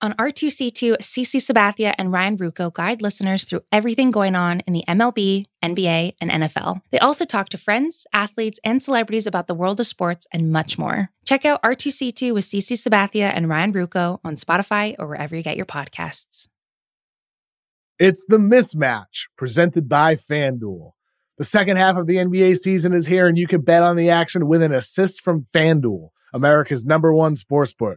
On R2C2, CC Sabathia and Ryan Ruocco guide listeners through everything going on in the MLB, NBA, and NFL. They also talk to friends, athletes, and celebrities about the world of sports and much more. Check out R2C2 with CC Sabathia and Ryan Ruocco on Spotify or wherever you get your podcasts. It's the mismatch presented by FanDuel. The second half of the NBA season is here, and you can bet on the action with an assist from FanDuel, America's number one sportsbook.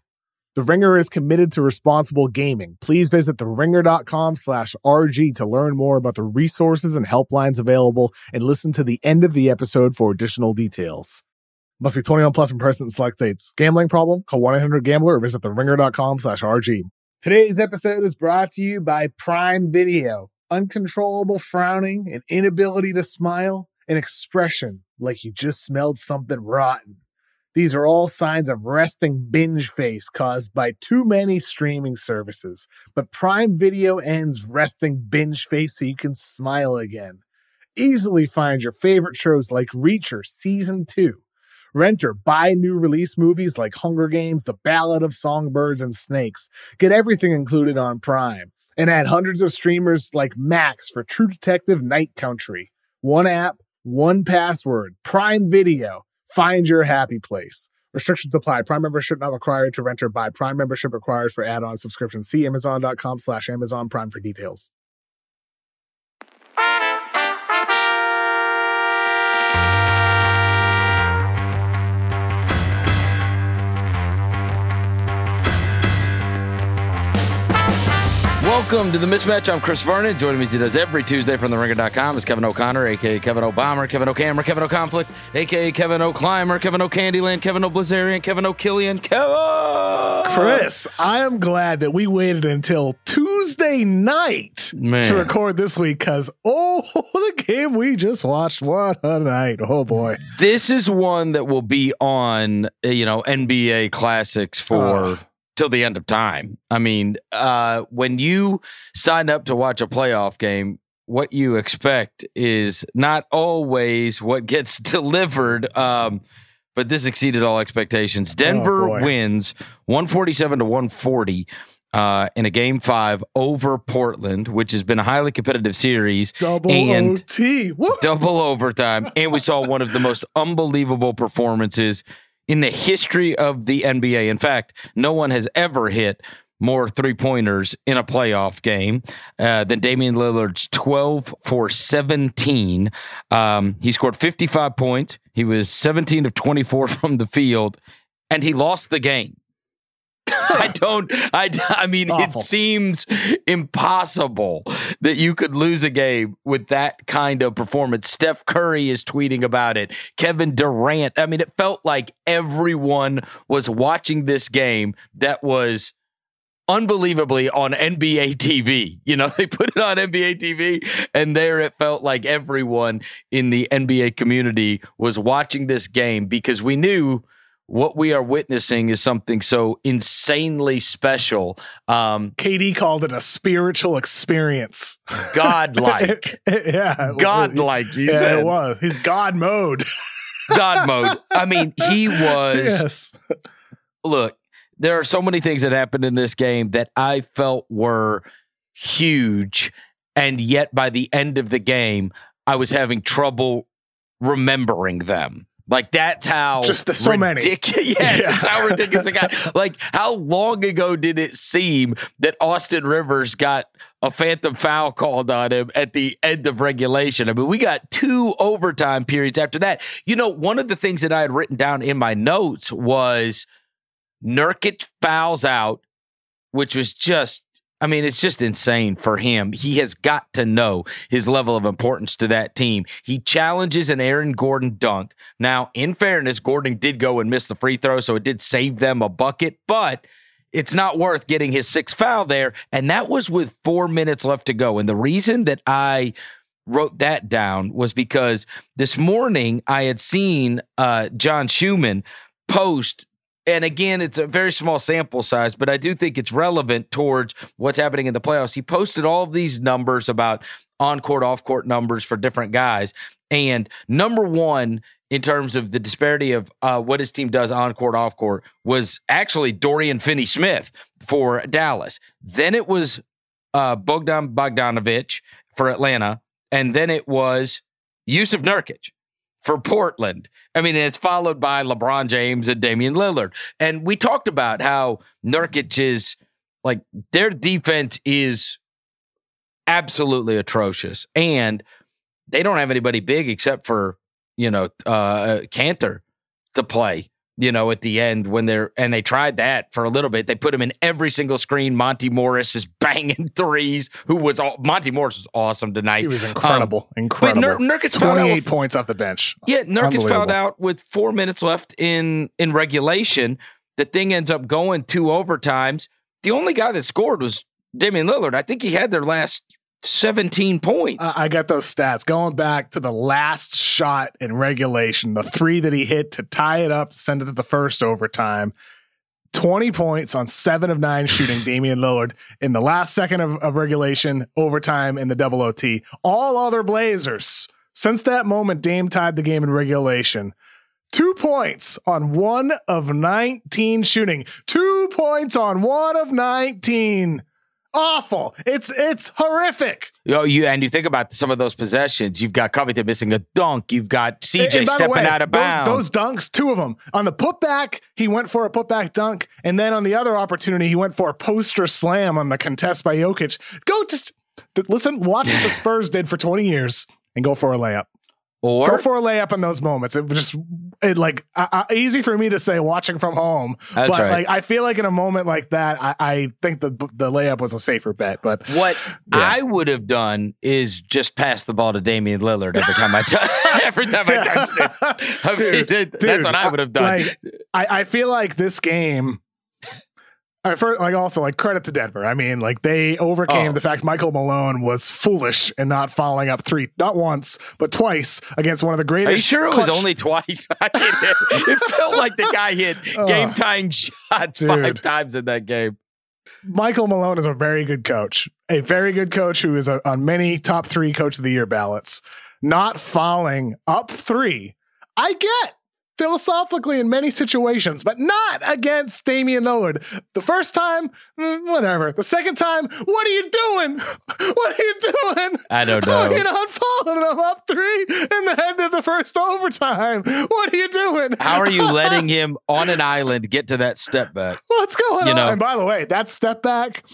The Ringer is committed to responsible gaming. Please visit theringer.com slash RG to learn more about the resources and helplines available and listen to the end of the episode for additional details. Must be 21 plus in select states. Gambling problem? Call 1-800-GAMBLER or visit theringer.com slash RG. Today's episode is brought to you by Prime Video. Uncontrollable frowning, an inability to smile, an expression like you just smelled something rotten. These are all signs of resting binge face caused by too many streaming services. But Prime Video ends resting binge face so you can smile again. Easily find your favorite shows like Reacher Season 2. Rent or buy new release movies like Hunger Games, The Ballad of Songbirds and Snakes. Get everything included on Prime. And add hundreds of streamers like Max for True Detective Night Country. One app, one password, Prime Video. Find your happy place. Restrictions apply. Prime membership not required to rent or buy. Prime membership required for add-on subscription. See Amazon.com slash Amazon Prime for details. Welcome to the mismatch. I'm Chris Vernon. Joining me as he does every Tuesday from the ringer.com is Kevin O'Connor, aka Kevin O'Bomber, Kevin O'Camera, Kevin O'Conflict, aka Kevin O'Climber, Kevin O'Candyland, Kevin O'Blizzarian, Kevin O'Killian, Kevin. Chris, I am glad that we waited until Tuesday night Man. to record this week because, oh, the game we just watched. What a night. Oh, boy. This is one that will be on, uh, you know, NBA classics for Ugh. Till the end of time. I mean, uh, when you sign up to watch a playoff game, what you expect is not always what gets delivered. Um, but this exceeded all expectations. Denver boy. wins 147 to 140 uh, in a game five over Portland, which has been a highly competitive series. Double And- OT. Double overtime, and we saw one of the most unbelievable performances in the history of the NBA. In fact, no one has ever hit more three pointers in a playoff game uh, than Damian Lillard's 12 for 17. Um, he scored 55 points. He was 17 of 24 from the field, and he lost the game. I don't. I. I mean, Awful. it seems impossible that you could lose a game with that kind of performance. Steph Curry is tweeting about it. Kevin Durant. I mean, it felt like everyone was watching this game that was unbelievably on NBA TV. You know, they put it on NBA TV, and there it felt like everyone in the NBA community was watching this game because we knew what we are witnessing is something so insanely special, um, KD called it a spiritual experience. godlike. yeah. godlike, he Yeah, said. it was. He's God mode. God mode. I mean, he was. yes. look, there are so many things that happened in this game that I felt were huge. And yet by the end of the game, I was having trouble remembering them. Like that's how Just the- so many. ridiculous. Yes, Yeah. it's how ridiculous it got. Like how long ago did it seem that Austin Rivers got a phantom foul called on him at the end of regulation? I mean, we got two overtime periods after that. You know, one of the things that I had written down in my notes was Nurkic fouls out, which was just, I mean, it's just insane for him. He has got to know his level of importance to that team. He challenges an Aaron Gordon dunk. Now, in fairness, Gordon did go and miss the free throw, so it did save them a bucket, but it's not worth getting his sixth foul there. And that was with four minutes left to go. And the reason that I wrote that down was because this morning I had seen uh, John Schuhmann post and again, it's a very small sample size, but I do think it's relevant towards what's happening in the playoffs. He posted all of these numbers about on court, off court numbers for different guys. And number one, in terms of the disparity of uh, what his team does on court, off court, was actually Dorian Finney Smith for Dallas. Then it was uh, Bogdan Bogdanovich for Atlanta. And then it was Jusuf Nurkic for Portland. I mean, it's followed by LeBron James and Damian Lillard. And we talked about how Nurkic is like their defense is absolutely atrocious. And they don't have anybody big except for, you know, uh Kanter to play you know, at the end when they're and they tried that for a little bit. They put him in every single screen. Monte Morris is banging threes. Who was all Monte Morris was awesome tonight. He was incredible, um, incredible. But Nur- Nurkic twenty eight points off the bench. Yeah, Nurkic fouled out with four minutes left in in regulation. The thing ends up going two overtimes. The only guy that scored was Damian Lillard. I think he had their last 17 points. I got those stats going back to the last shot in regulation, the three that he hit to tie it up, to send it to the first overtime. 20 points on seven of nine shooting Damian Lillard in the last second of, of regulation, overtime, in the double OT. All other Blazers, since that moment, Dame tied the game in regulation. Two points on one of 19 shooting. Two points on one of 19 awful. It's it's horrific. Oh, you and you think about some of those possessions. You've got Covington missing a dunk. You've got CJ stepping way, out of bounds. Those, those, dunks, two of them on the putback, he went for a putback dunk, and then on the other opportunity, he went for a poster slam on the contest by Jokic. Go just listen, watch what the Spurs did for twenty years, and go for a layup. Or go for a layup in those moments. It just it like uh, uh, easy for me to say watching from home, That's but right. like I feel like in a moment like that, I, I think the the layup was a safer bet. But what yeah. I would have done is just pass the ball to Damian Lillard every time I t- every time I touched it. I mean, dude, that's what I would have done. Like, I, I feel like this game I first, like also like credit to Denver. I mean, like they overcame oh. the fact Michael Malone was foolish in not fouling up three, not once, but twice against one of the greatest. Are you sure it clutch- was only twice? it felt like the guy hit uh, game tying shots dude. five times in that game. Michael Malone is a very good coach, a very good coach who is a, on many top three coach of the year ballots. Not fouling up three, I get philosophically in many situations, but not against Damian Lillard. The first time, mm, whatever. The second time, what are you doing? What are you doing? I don't know. You're not fouling them up three in the end of the first overtime. What are you doing? How are you letting him on an island get to that step back? What's going you on? Know? And by the way, that step back,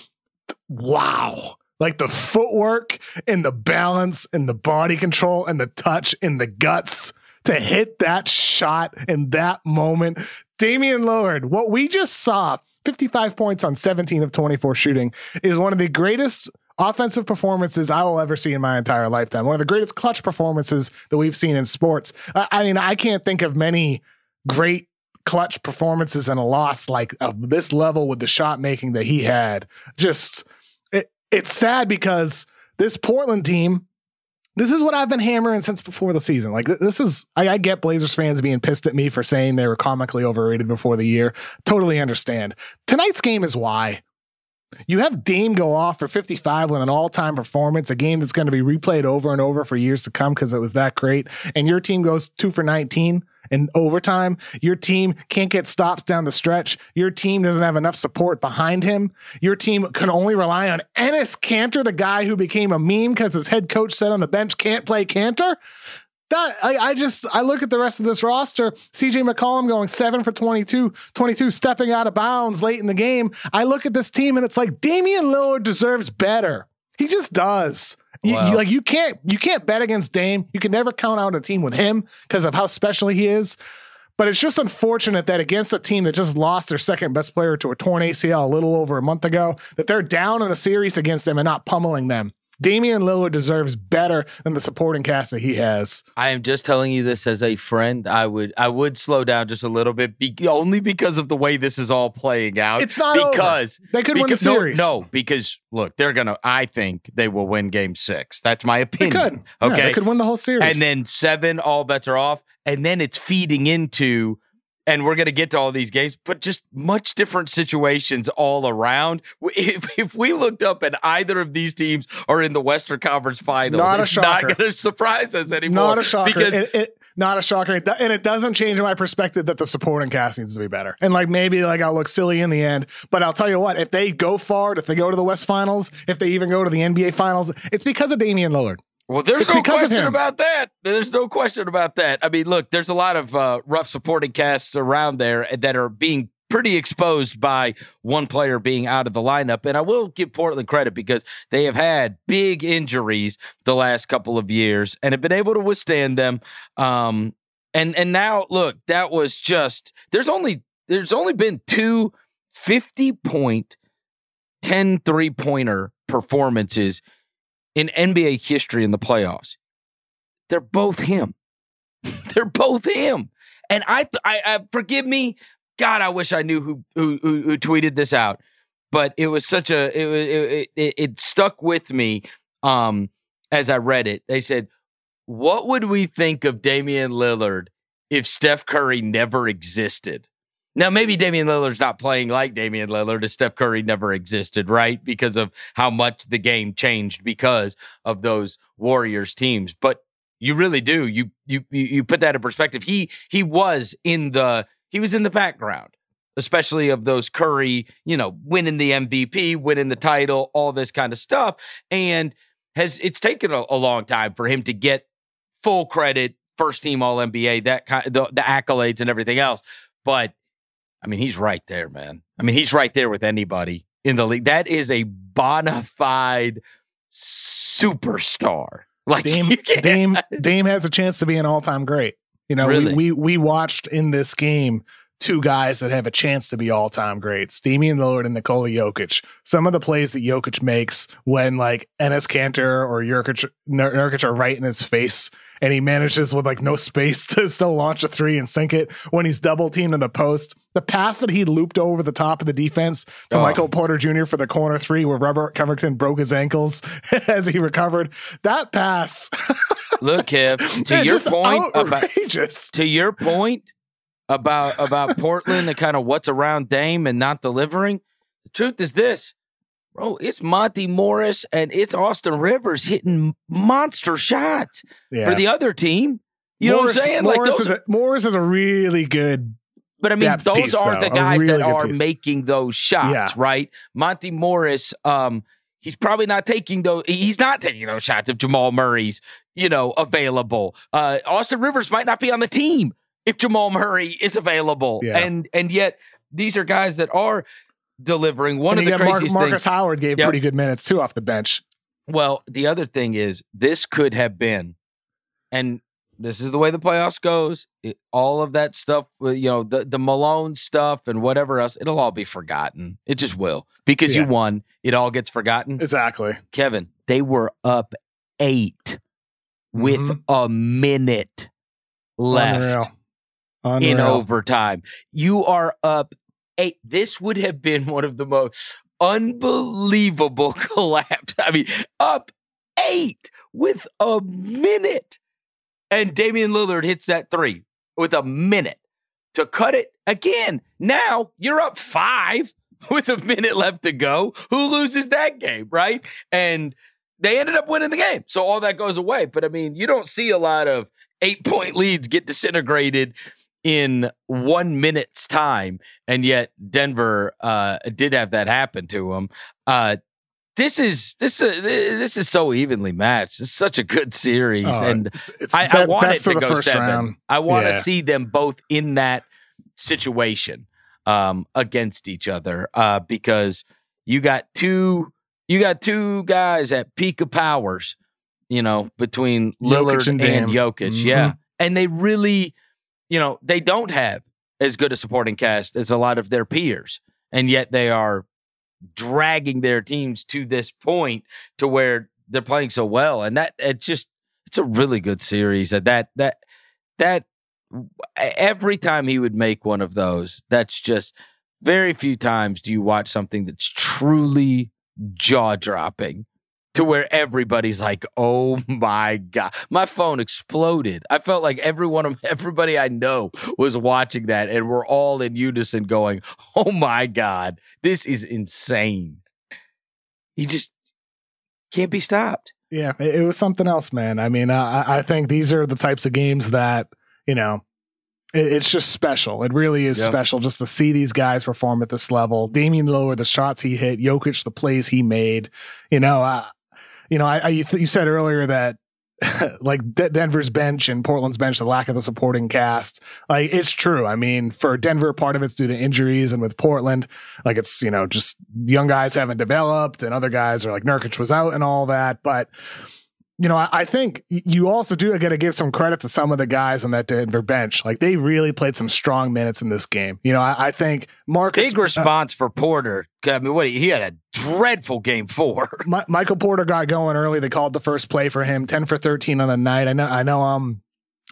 wow like the footwork and the balance and the body control and the touch and the guts to hit that shot in that moment. Damian Lillard, what we just saw, 55 points on 17 of 24 shooting, is one of the greatest offensive performances I will ever see in my entire lifetime. One of the greatest clutch performances that we've seen in sports. I, mean, I can't think of many great clutch performances in a loss like of this level with the shot making that he had. Just it, it's sad because this Portland team this is what I've been hammering since before the season. Like this is, I, I, get Blazers fans being pissed at me for saying they were comically overrated before the year. Totally understand. Tonight's game is why. You have Dame go off for 55 with an all-time performance, a game that's going to be replayed over and over for years to come because it was that great, and your team goes two for 19 in overtime. Your team can't get stops down the stretch. Your team doesn't have enough support behind him. Your team can only rely on Enes Kanter, the guy who became a meme because his head coach said on the bench can't play Kanter. That I, I, just I look at the rest of this roster. CJ McCollum going seven for 22, 22 stepping out of bounds late in the game. I look at this team and it's like Damian Lillard deserves better. He just does. You, wow. you, like you can't you can't bet against Dame. You can never count out a team with him because of how special he is. But it's just unfortunate that against a team that just lost their second best player to a torn ACL a little over a month ago, that they're down in a series against them and not pummeling them. Damian Lillard deserves better than the supporting cast that he has. I am just telling you this as a friend. I would I would slow down just a little bit, be, only because of the way this is all playing out. It's not because over. they could because, win the series. No, no, because look, they're gonna. I think they will win Game Six. That's my opinion. They could. Okay, yeah, they could win the whole series. And then seven, all bets are off. And then it's feeding into and we're going to get to all these games, but just much different situations all around. If, if, we looked up and either of these teams are in the Western Conference Finals, not it's not going to surprise us anymore. Not a shocker. Because it, it, not a shocker. And it doesn't change my perspective that the supporting cast needs to be better. And like maybe like I'll look silly in the end, but I'll tell you what, if they go far, if they go to the West Finals, if they even go to the NBA Finals, it's because of Damian Lillard. Well, there's it's no question about that. There's no question about that. I mean, look, there's a lot of uh, rough supporting casts around there that are being pretty exposed by one player being out of the lineup. And I will give Portland credit because they have had big injuries the last couple of years and have been able to withstand them. Um, and and now look, that was just there's only there's only been two 50 point 10 three pointer performances in NBA history in the playoffs. They're both him. They're both him. And I, I, I, forgive me, God, I wish I knew who, who who, who tweeted this out, but it was such a it it, it, it stuck with me um, as I read it. They said, "What would we think of Damian Lillard if Steph Curry never existed?" Now, maybe Damian Lillard's not playing like Damian Lillard as Steph Curry never existed, right? Because of how much the game changed because of those Warriors teams. But you really do. You you you put that in perspective. He he was in the he was in the background, especially of those Curry, you know, winning the MVP, winning the title, all this kind of stuff. And has it's taken a, a long time for him to get full credit, first team all NBA, that kind the, the accolades and everything else. But I mean, he's right there, man. I mean, he's right there with anybody in the league. That is a bona fide superstar. Like Dame, Dame, Dame has a chance to be an all time great. You know, really? we, we we watched in this game two guys that have a chance to be all time greats, Damian Lillard and Nikola Jokic. Some of the plays that Jokic makes when like Enes Kanter or Jokic, Nurkic are right in his face and he manages with like no space to still launch a three and sink it when he's double teamed in the post. The pass that he looped over the top of the defense to oh. Michael Porter Jr. for the corner three where Robert Covington broke his ankles as he recovered. That pass. Look, Kev, to your point outrageous. about to your point, about about Portland and kind of what's around Dame and not delivering. The truth is this, bro. It's Monte Morris and it's Austin Rivers hitting monster shots yeah. for the other team. You Morris, know what I'm saying? Morris, like those, is a, Morris is a really good. But I mean, those piece, aren't though. the guys really that are piece. making those shots, yeah. right? Monte Morris, um, he's probably not taking those. He's not taking those shots if Jamal Murray's, you know, available. Uh, Austin Rivers might not be on the team if Jamal Murray is available. Yeah. And and yet these are guys that are delivering. One and of the craziest Mar- Markus things, Howard gave yep. pretty good minutes too off the bench. Well, the other thing is this could have been, and this is the way the playoffs goes. It, all of that stuff, you know, the the Malone stuff and whatever else, it'll all be forgotten. It just will because yeah. you won. It all gets forgotten. Exactly, Kevin. They were up 8 with mm-hmm. a minute left. Unreal. Unreal. in overtime. You are up eight. This would have been one of the most unbelievable collapse. I mean, up eight with a minute. And Damian Lillard hits that three with a minute to cut it again. Now you're up five with a minute left to go. Who loses that game, right? And they ended up winning the game. So all that goes away. But I mean, you don't see a lot of eight point leads get disintegrated in one minute's time, and yet Denver uh, did have that happen to him. Uh, this is this uh, this is so evenly matched. It's such a good series, oh, and it's, it's I, I, want it to go seven. Round. I want to yeah. see them both in that situation um, against each other uh, because you got two you got two guys at peak of powers, you know, between Lillard Jokic and, and Jokic, mm-hmm. yeah, and they really you know, they don't have as good a supporting cast as a lot of their peers. And yet they are dragging their teams to this point to where they're playing so well, and that it's just it's a really good series. And that that that every time he would make one of those, that's just very few times do you watch something that's truly jaw dropping to where everybody's like, "Oh my god!" My phone exploded. I felt like everyone of everybody I know was watching that, and we're all in unison going, "Oh my god, this is insane!" He just can't be stopped. Yeah, it, was something else, man. I mean, I, I think these are the types of games that you know it's just special. It really is yep. special just to see these guys perform at this level. Damian Lillard, the shots he hit, Jokic, the plays he made. You know, uh, you know, I, I you, th- you said earlier that like D- Denver's bench and Portland's bench, the lack of a supporting cast. Like it's true. I mean, for Denver, part of it's due to injuries, and with Portland, like it's you know just young guys haven't developed, and other guys are like Nurkic was out and all that. But you know, I, I, think you also do got to give some credit to some of the guys on that Denver bench. Like they really played some strong minutes in this game. You know, I, I think Marcus big response uh, for Porter. I mean, what he had a dreadful game four. My, Michael Porter got going early. They called the first play for him, ten for thirteen on the night. I know, I know. Um,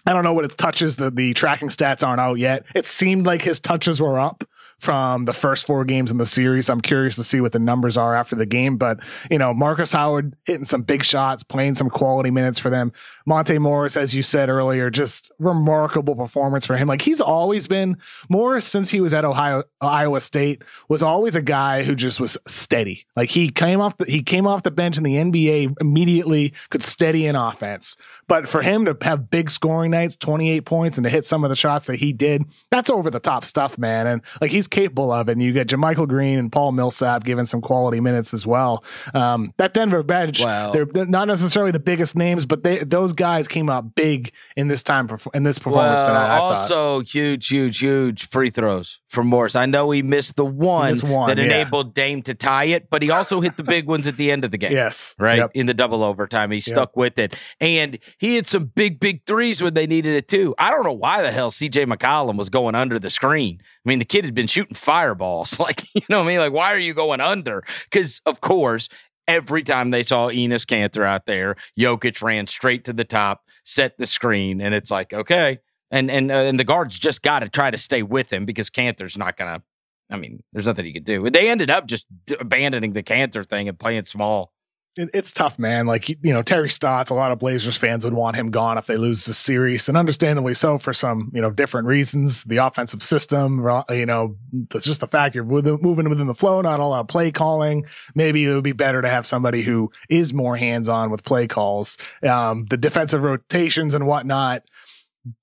I don't know what his touches. The the tracking stats aren't out yet. It seemed like his touches were up from the first four games in the series. I'm curious to see what the numbers are after the game. But, you know, Markus Howard hitting some big shots, playing some quality minutes for them. Monte Morris, as you said earlier, just remarkable performance for him. Like he's always been Morris since he was at Ohio Iowa State was always a guy who just was steady. Like he came off the he came off the bench in the NBA immediately, could steady in offense. But for him to have big scoring nights, 28 points, and to hit some of the shots that he did, that's over the top stuff, man. And like he's capable of it. And you get JaMychal Green and Paul Millsap giving some quality minutes as well. Um, that Denver bench, wow. they're, not necessarily the biggest names, but they those guys came out big in this time in this performance. Well, I, I also thought. huge, huge, huge free throws from Morris. I know he missed the one, missed one that yeah. enabled Dame to tie it, but he also hit the big ones at the end of the game. Yes, right yep. in the double overtime. He stuck with it, and he had some big, big threes when they needed it too. I don't know why the hell CJ McCollum was going under the screen. I mean, the kid had been shooting fireballs. Like, you know what I mean? Like, why are you going under? Because, of course, every time they saw Enes Kanter out there, Jokic ran straight to the top, set the screen, and it's like, okay. And and uh, and the guards just got to try to stay with him because Kanter's not gonna. I mean, there's nothing he could do. They ended up just abandoning the Kanter thing and playing small it, it's tough, man. Like you know, Terry Stotts, a lot of Blazers fans would want him gone if they lose the series, and understandably so for some you know different reasons. The offensive system, you know, it's just the fact you're moving within the flow, not a lot of play calling. Maybe it would be better to have somebody who is more hands on with play calls, um, the defensive rotations and whatnot.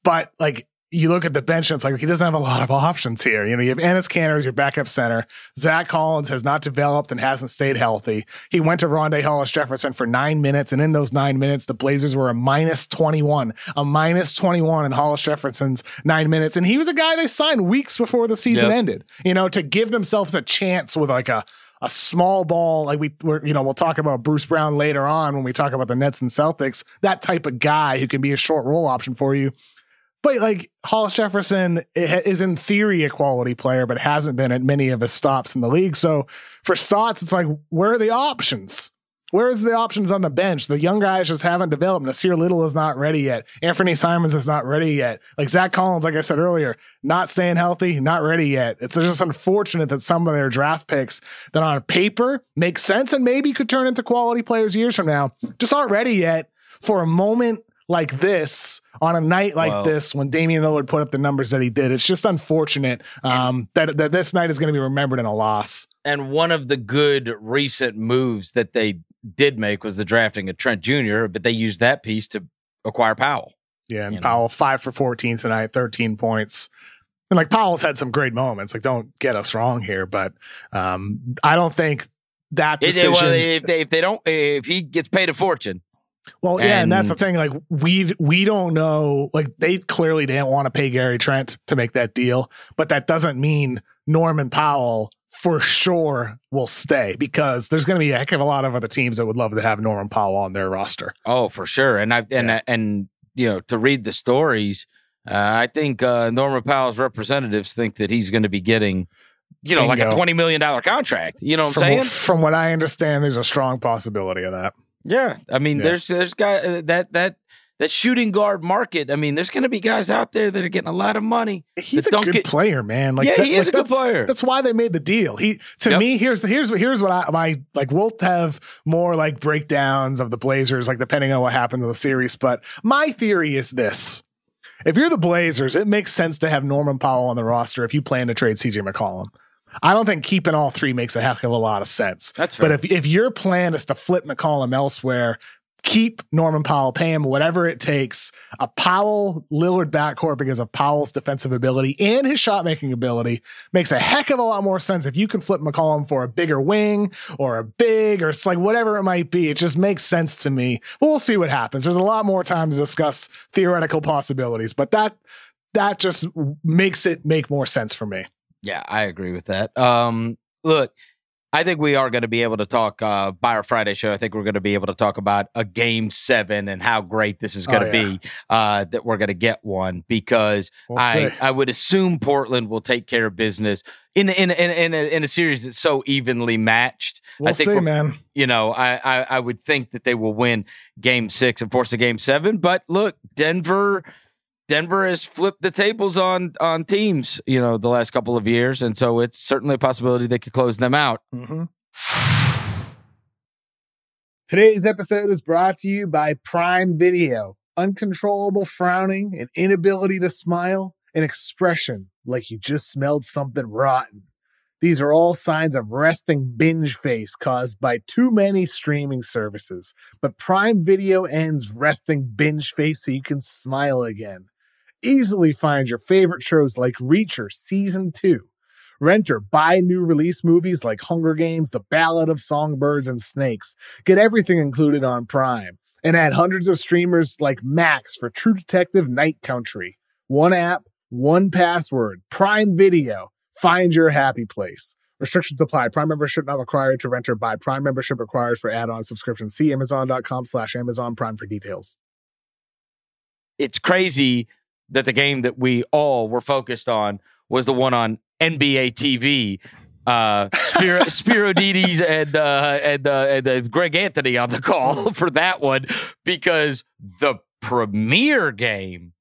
But like you look at the bench and it's like he doesn't have a lot of options here. You know, you have Enes Kanter as your backup center. Zach Collins has not developed and hasn't stayed healthy. He went to Rondae Hollis Jefferson for nine minutes, and in those nine minutes, the Blazers were a minus 21, a minus 21 in Hollis Jefferson's nine minutes. And he was a guy they signed weeks before the season yep. ended, you know, to give themselves a chance with like a a small ball, like we, we're, you know, we'll talk about Bruce Brown later on when we talk about the Nets and Celtics. That type of guy who can be a short roll option for you but like Hollis Jefferson is in theory a quality player, but hasn't been at many of his stops in the league. So for Stotts, it's like, where are the options? Where's the options on the bench? The young guys just haven't developed. Nassir Little is not ready yet. Anfernee Simons is not ready yet. Like Zach Collins, like I said earlier, not staying healthy, not ready yet. It's just unfortunate that some of their draft picks that on paper make sense and maybe could turn into quality players years from now just aren't ready yet for a moment like this on a night like well, this when Damian Lillard put up the numbers that he did. It's just unfortunate um, that, that this night is going to be remembered in a loss. And one of the good recent moves that they did make was the drafting of Trent Jr., but they used that piece to acquire Powell. Yeah, and Powell know? five for 14 tonight, 13 points. And like Powell's had some great moments. Like, don't get us wrong here, but um, I don't think that decision. well, if they if they don't if he gets paid a fortune, well, yeah, and, that's the thing. Like we we don't know. Like they clearly didn't want to pay Gary Trent to make that deal, but that doesn't mean Norman Powell for sure will stay because there's going to be a heck of a lot of other teams that would love to have Norman Powell on their roster. Oh, for sure. And I and yeah. and you know to read the stories, uh, I think uh, Norman Powell's representatives think that he's going to be getting you know, Bingo. like a twenty million dollar contract. You know what from, I'm saying? From what I understand, there's a strong possibility of that. Yeah, I mean, Yeah. there's there's guy uh, that that that shooting guard market. I mean, there's going to be guys out there that are getting a lot of money. He's a good get- player, man. Like Yeah, that- he is like a good that's- player. That's why they made the deal. He to Yep. me here's here's here's what I my like we'll have more like breakdowns of the Blazers like depending on what happened in the series. But my theory is this: if you're the Blazers, it makes sense to have Norman Powell on the roster if you plan to trade CJ McCollum. I don't think keeping all three makes a heck of a lot of sense. That's fair. But if if your plan is to flip McCollum elsewhere, keep Norman Powell, pay him whatever it takes. A Powell Lillard backcourt because of Powell's defensive ability and his shot making ability makes a heck of a lot more sense if you can flip McCollum for a bigger wing or a big or it's like whatever it might be. It just makes sense to me. But we'll see what happens. There's a lot more time to discuss theoretical possibilities, but that that just makes it make more sense for me. Yeah, I agree with that. Um, look, I think we are going to be able to talk uh, by our Friday show. I think we're going to be able to talk about a game seven and how great this is going to Oh, yeah. be. Uh, that we're going to get one because We'll I see. I would assume Portland will take care of business in in in in a, in a series that's so evenly matched. We'll think see, man. You know, I, I I would think that they will win Game Six and force a Game Seven. But look, Denver. Denver has flipped the tables on on teams, you know, the last couple of years, and so it's certainly a possibility they could close them out. Mhm. Today's episode is brought to you by Prime Video. Uncontrollable frowning, an inability to smile, an expression like you just smelled something rotten. These are all signs of resting binge face caused by too many streaming services. But Prime Video ends resting binge face so you can smile again. Easily find your favorite shows like Reacher Season 2. Rent or buy new release movies like Hunger Games, The Ballad of Songbirds and Snakes. Get everything included on Prime. And add hundreds of streamers like Max for True Detective Night Country. One app, one password. Prime Video. Find your happy place. Restrictions apply. Prime membership not required to rent or buy. Prime membership required for add-on subscription. See Amazon.com slash Amazon Prime for details. It's crazy that the game that we all were focused on was the one on NBA TV. Uh, Spero, Spero Dedes and uh, and uh, and uh, Greg Anthony on the call for that one because the premiere game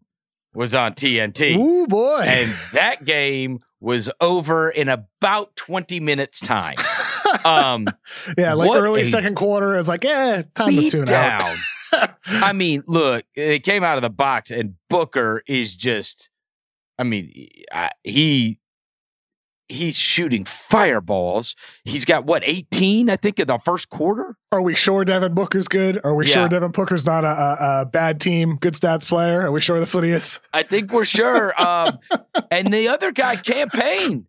was on TNT. Ooh boy. and that game was over in about 20 minutes time. Um, yeah, like early second quarter is like, eh, time to tune out. Down. I mean, look, it came out of the box, and Booker is just, I mean, I- he he's shooting fireballs. He's got what 18, I think, in the first quarter. Are we sure Devin Booker's good? Are we Yeah. sure Devin Booker's not a, a, a bad team, good stats player? Are we sure that's what he is? I think we're sure. Um, and the other guy, Cam Payne.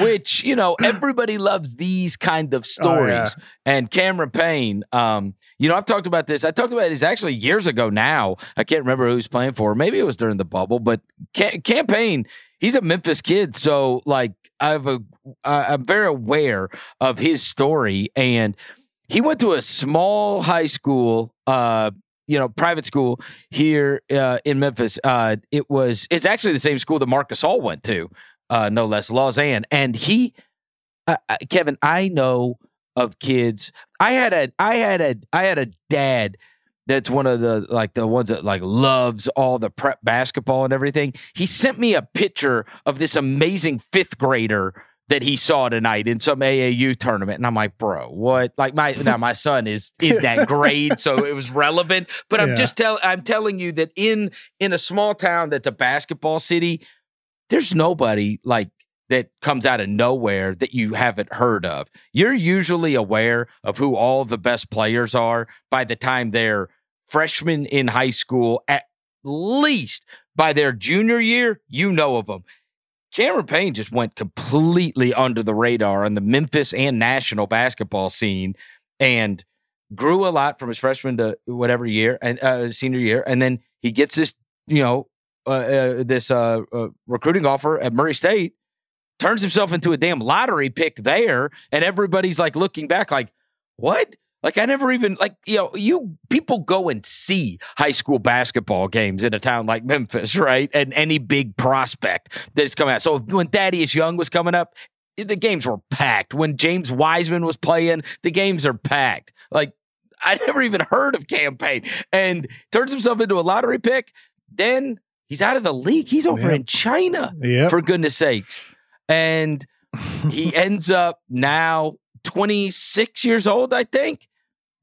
Which you know everybody loves these kind of stories, Oh, yeah. and Cameron Payne. Um, you know I've talked about this. I talked about this actually years ago. Now I can't remember who he's playing for. Maybe it was during the bubble, but Cam- campaign. He's a Memphis kid, so like I've a, I'm very aware of his story, and he went to a small high school. Uh, you know, private school here uh, in Memphis. Uh, it was it's actually the same school that Marcus All went to, uh, no less, Lausanne. And he, uh, uh, Kevin, I know of kids. I had a I had a I had a dad that's one of the like the ones that like loves all the prep basketball and everything. He sent me a picture of this amazing fifth grader that he saw tonight in some AAU tournament. And I'm like, bro, what? Like my now my son is in that grade, so it was relevant. But I'm Yeah. just tell I'm telling you that in in a small town that's a basketball city, there's nobody like that comes out of nowhere that you haven't heard of. You're usually aware of who all the best players are by the time they're freshmen in high school. At least by their junior year, you know of them. Cameron Payne just went completely under the radar on the Memphis and national basketball scene and grew a lot from his freshman to whatever year and uh, senior year. And then he gets this, you know, uh, uh, this uh, uh, recruiting offer at Murray State, turns himself into a damn lottery pick there. And everybody's like looking back, like, what? Like I never even like you know you people go and see high school basketball games in a town like Memphis, right? And any big prospect that's coming out. So when Thaddeus Young was coming up, the games were packed. When James Wiseman was playing, the games are packed. Like I never even heard of Cam Payne, and turns himself into a lottery pick. Then he's out of the league. He's over Yep. in China, Yep. for goodness sakes. And he ends up now 26 years old, I think.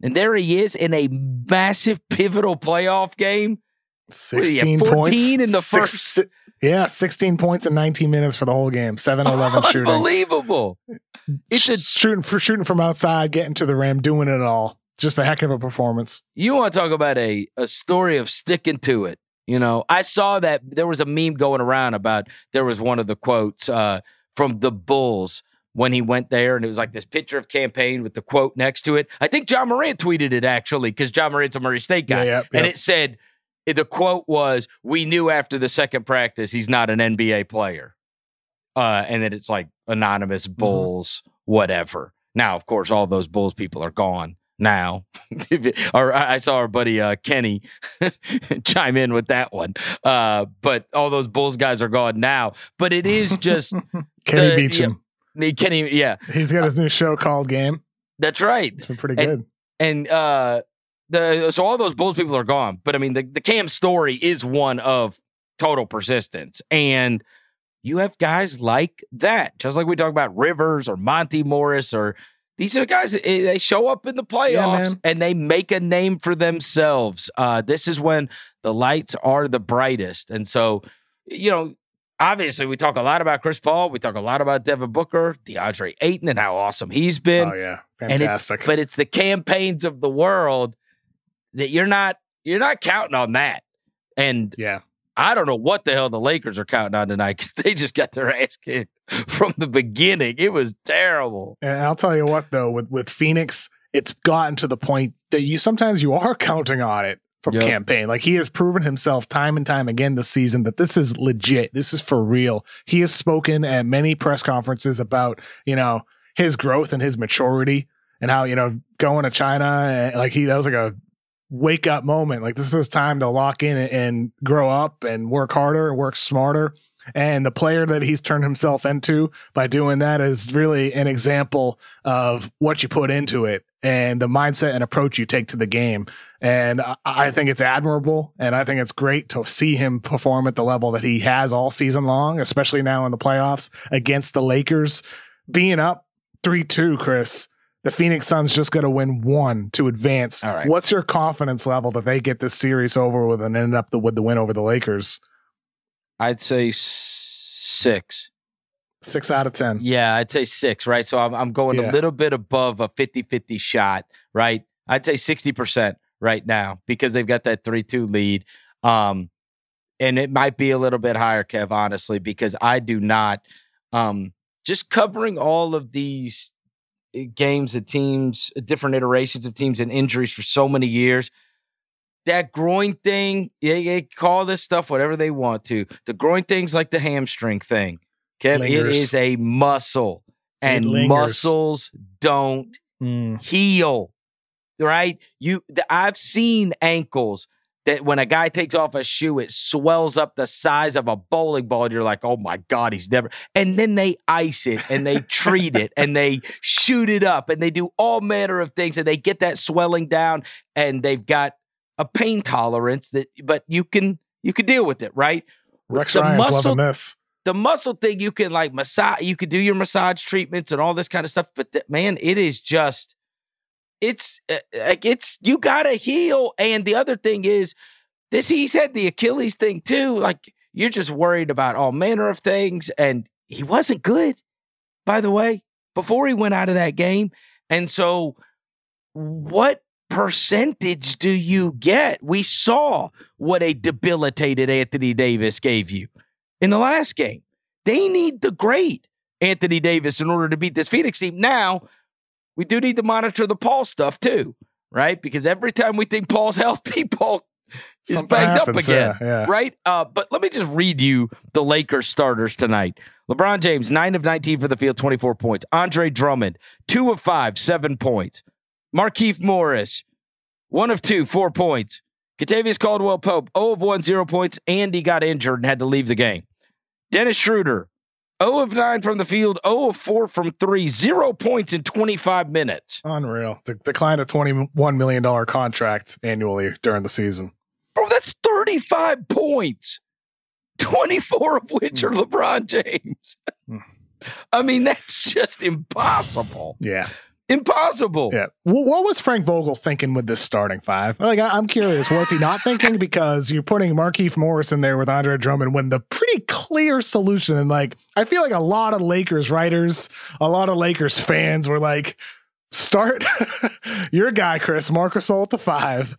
And there he is in a massive pivotal playoff game. What do 16 14 points in the Six- first- Yeah, 16 points in 19 minutes for the whole game. 7 11 shooting. Unbelievable. It's a shooting for shooting from outside, getting to the rim, doing it all. Just a heck of a performance. you want to talk about a, a story of sticking to it. You know, I saw that there was a meme going around about there was one of the quotes uh, from the Bulls when he went there, and it was like this picture of Cam Payne with the quote next to it. I think Ja Morant tweeted it actually because Ja Morant's a Murray State guy. Yeah, yeah, And yeah. it said, the quote was, We knew after the second practice he's not an NBA player. Uh, and then it's like anonymous Mm-hmm. Bulls, whatever. Now, of course, all those Bulls people are gone now. or I saw our buddy uh, Kenny chime in with that one. Uh, but all those Bulls guys are gone now. But it is just Kenny the- Beecham. Kenny. Yeah, He's got his new show called Game. that's right. It's been pretty And- good. and uh the so all those bulls people are gone but i mean the, the cam story is one of total persistence and you have guys like that just like we talk about rivers or monte morris or these are guys eh, they show up in the playoffs man. and they make a name for themselves. Uh this is when the lights are the brightest. And so you know obviously we talk a lot about chris paul. We talk a lot about devin booker deandre ayton and how awesome he's been. Oh yeah, and it's fantastic. but it's the Cam Paynes of the world that you're not you're not counting on that. And yeah, i don't know what the hell the lakers are counting on tonight because they just got their ass kicked from the beginning it was terrible and I'll tell you what though, with with Phoenix, it's gotten to the point that you sometimes you are counting on it from Yep. Cam Payne. Like he has proven himself time and time again this season that this is legit. This is for real. He has spoken at many press conferences about you know his growth and his maturity and how you know going to China, eh, like he that was like a wake up moment. Like this is time to lock in and, grow up and work harder and work smarter. And the player that he's turned himself into by doing that is really an example of what you put into it and the mindset and approach you take to the game. And I, I think it's admirable. And I think it's great to see him perform at the level that he has all season long, especially now in the playoffs against the Lakers. Being up 3 2, Chris, the Phoenix Suns just got to win one to advance. All right. What's your confidence level that they get this series over with and end up the, with the win over the Lakers? i'd say six Six out of 10. yeah i'd say six right so i'm, I'm going Yeah. a little bit above a 50-50 shot right i'd say 60% right now because they've got that 3-2 lead um and it might be a little bit higher kev honestly because i do not um just covering all of these games of teams uh, different iterations of teams and injuries for so many years that groin thing they, they call this stuff whatever they want to the groin thing's like the hamstring thing Okay, it Lingers. is a muscle and muscles don't Mm. heal. Right? You the, I've seen ankles that when a guy takes off a shoe, it swells up the size of a bowling ball, and you're like, oh my God, he's never. And then they ice it and they treat it and they shoot it up and they do all manner of things and they get that swelling down and they've got a pain tolerance that but you can you can deal with it, right? Rex The Ryan's muscle- loving this. the muscle thing you can like massage you can do your massage treatments and all this kind of stuff but th- man it is just it's uh, like it's you gotta heal and the other thing is this he said the achilles thing too like you're just worried about all manner of things and he wasn't good by the way before he went out of that game and so what percentage do you get we saw what a debilitated anthony davis gave you in the last game. They need the great Anthony Davis in order to beat this Phoenix team. Now, we do need to monitor the Paul stuff too, right? Because every time we think Paul's healthy, Paul is Something banged up again, Yeah, yeah. right? Uh, but let me just read you the Lakers starters tonight. LeBron James, 9 of 19 for the field, 24 points. Andre Drummond, 2 of 5, 7 points. Markieff Morris, 1 of 2, 4 points. Kentavious Caldwell Pope, 0 of 1, 0 points, and he got injured and had to leave the game. Dennis Schroeder, 0 of 9 from the field, 0 of 4 from three, zero points in 25 minutes. Unreal. The decline of $21 million contract annually during the season. Bro, that's 35 points, 24 of which are hmm. LeBron James. Hmm. I mean, that's just impossible. Yeah. Impossible. Yeah. What was Frank Vogel thinking with this starting five? Like, I'm curious. Was he not thinking because you're putting Markieff Morris in there with Andre Drummond when the pretty clear solution and like I feel like a lot of Lakers writers, a lot of Lakers fans were like, start your guy Chris Marcus at the five,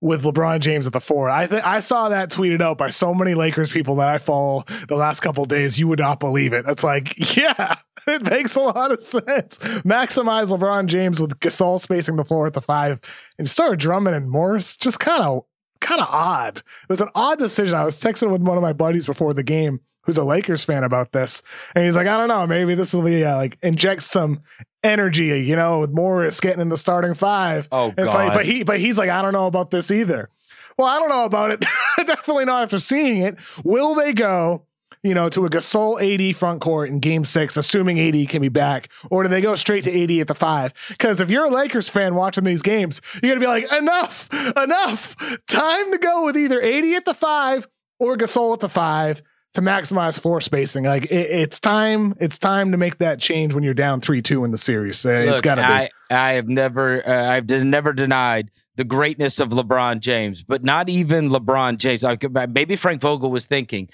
with LeBron James at the four. I think I saw that tweeted out by so many Lakers people that I follow the last couple days. You would not believe it. It's like, yeah, it makes a lot of sense. Maximize LeBron James with Gasol spacing the floor at the five, and start Drummond and Morris. Just kind of, kind of odd. It was an odd decision. I was texting with one of my buddies before the game who's a Lakers fan about this, and he's like, I don't know, maybe this will be uh, like inject some energy, you know, with Morris getting in the starting five. Oh, it's like, but he, but he's like, I don't know about this either. Well, I don't know about it. Definitely not after seeing it. Will they go, you know, to a Gasol AD front court in Game Six, assuming AD can be back, or do they go straight to AD at the five? Because if you're a Lakers fan watching these games, you're gonna be like, enough, enough, time to go with either AD at the five or Gasol at the five to maximize floor spacing. Like it, it's time, it's time to make that change when you're down three two in the series. Uh, Look, it's got to be. I, I have never, uh, I've never denied the greatness of LeBron James, but not even LeBron James. Like, maybe Frank Vogel was thinking,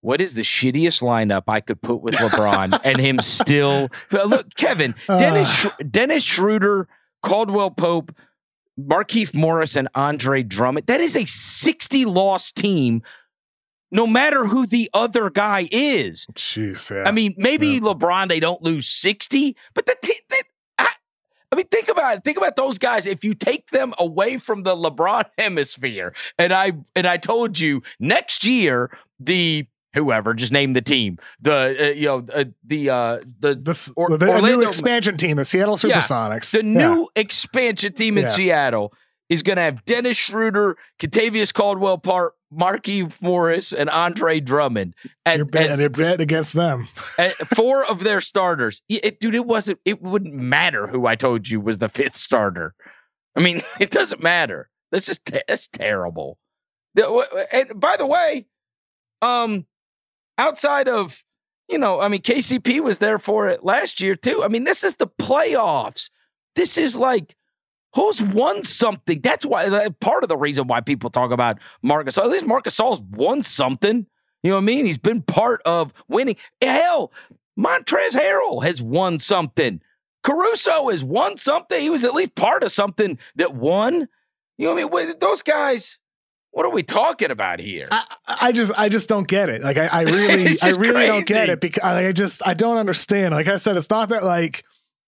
what is the shittiest lineup I could put with LeBron and him still look, Kevin, Dennis, uh, Dennis Schroeder, Caldwell Pope, Markieff Morris, and Andre Drummond. That is a 60 loss team no matter who the other guy is. Jeez, yeah. I mean, maybe yeah. LeBron they don't lose 60, but the, the I, I, mean, think about it. Think about those guys. If you take them away from the LeBron hemisphere, and I and I told you next year the whoever just name the team the uh, you know uh, the uh the the, or, the Orlando, new expansion team the Seattle Supersonics yeah, the new expansion team in. Seattle is going to have Dennis Schroeder, Kentavious Caldwell Pope, Markieff Morris, and Andre Drummond. And, you're, bet, as, you're bet against them. four of their starters. It, dude, it wasn't. It wouldn't matter who I told you was the fifth starter. I mean, it doesn't matter. That's just that's terrible. And by the way, um, outside of you know, I mean, KCP was there for it last year too. I mean, this is the playoffs. This is like Who's won something? That's why uh, part of the reason why people talk about Marcus. At least Marcus Gasol's won something. You know what I mean? He's been part of winning. Hell, Montrezl Harrell has won something. Caruso has won something. He was at least part of something that won. You know what I mean? Those guys. What are we talking about here? I, I just, I just don't get it. Like, I, I really, I really crazy. don't get it because I just, I don't understand. Like I said, it's not that like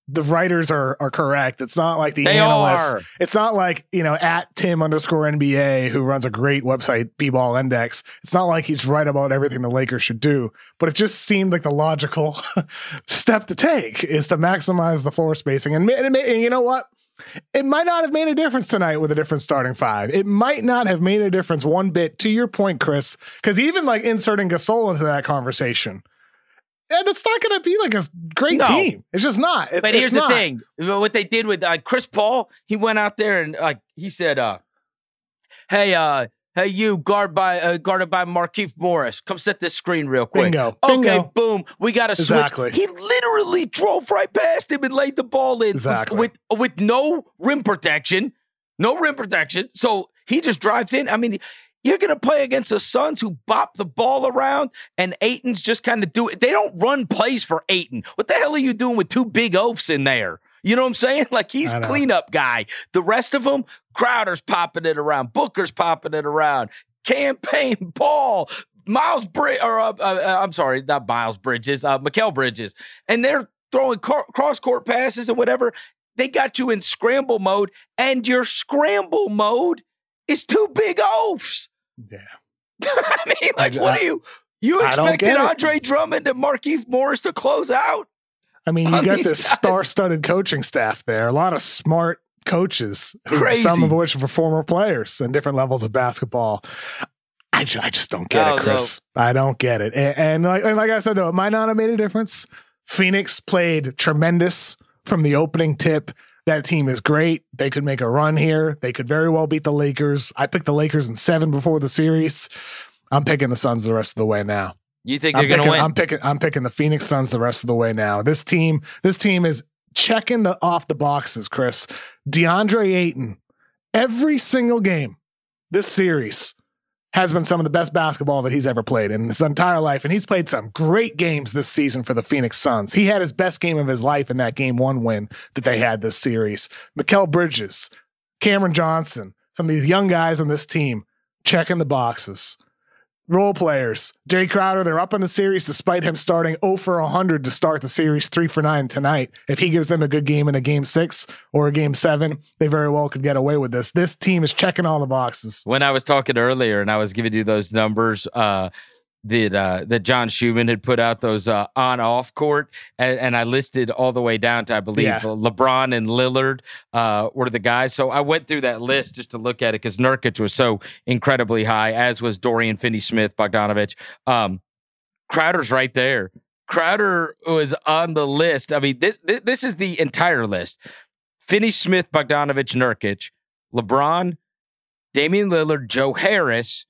the writers are are correct. It's not like the they analysts. Are. It's not like you know at Tim underscore NBA who runs a great website, B Ball Index. It's not like he's right about everything the Lakers should do. But it just seemed like the logical step to take is to maximize the floor spacing. And, and, and you know what? It might not have made a difference tonight with a different starting five. It might not have made a difference one bit. To your point, Chris, because even like inserting Gasol into that conversation and it's not going to be like a great no. team. It's just not. It, but here's the thing: what they did with uh, Chris Paul, he went out there and like uh, he said, uh, "Hey, uh, hey, you guard by uh, guarded by Markieff Morris, come set this screen real quick." Bingo. Okay, Bingo. boom, we got to exactly. switch. He literally drove right past him and laid the ball in exactly. with, with with no rim protection, no rim protection. So he just drives in. I mean you're going to play against the Suns who bop the ball around and Ayton's just kind of do it. They don't run plays for Ayton. What the hell are you doing with two big oafs in there? You know what I'm saying? Like he's cleanup guy. The rest of them, Crowder's popping it around, Booker's popping it around, Cam Payne, Paul, Miles Bridges, or uh, uh, I'm sorry, not Miles Bridges, uh, Mikal Bridges, and they're throwing car- cross court passes and whatever. They got you in scramble mode, and your scramble mode is two big oafs. Yeah. I mean, like, I, what do you you expected Andre Drummond and Markieff Morris to close out? I mean, you got this star-studded coaching staff there. A lot of smart coaches, Crazy. some of which were former players and different levels of basketball. I, ju- I just don't get oh, No, it, Chris. I don't get it. And, and, like, and like I said, though, it might not have made a difference. Phoenix played tremendous from the opening tip. That team is great. They could make a run here. They could very well beat the Lakers. I picked the Lakers in seven before the series. I'm picking the Suns the rest of the way now. You think I'm they're going to win? I'm picking. I'm picking the Phoenix Suns the rest of the way now. This team. This team is checking the off the boxes. Chris DeAndre Ayton. Every single game this series has been some of the best basketball that he's ever played in his entire life, and he's played some great games this season for the Phoenix Suns. He had his best game of his life in that game one win that they had this series. Mikal Bridges, Cameron Johnson, some of these young guys on this team checking the boxes role players. Jae Crowder, they're up in the series despite him starting 0 for 100 to start the series 3 for 9 tonight. If he gives them a good game in a game six or a game seven, they very well could get away with this. This team is checking all the boxes. when I was talking earlier and I was giving you those numbers uh that uh that John Schumann had put out those uh on off court and, and I listed all the way down to I believe Yeah. LeBron and Lillard uh were the guys. So I went through that list just to look at it because Nurkic was so incredibly high, as was Dorian Finney Smith, Bogdanovich. Um Crowder's right there. Crowder was on the list. I mean, this this, this is the entire list. Finney Smith, Bogdanovich, Nurkic, LeBron, Damian Lillard, Joe Harris,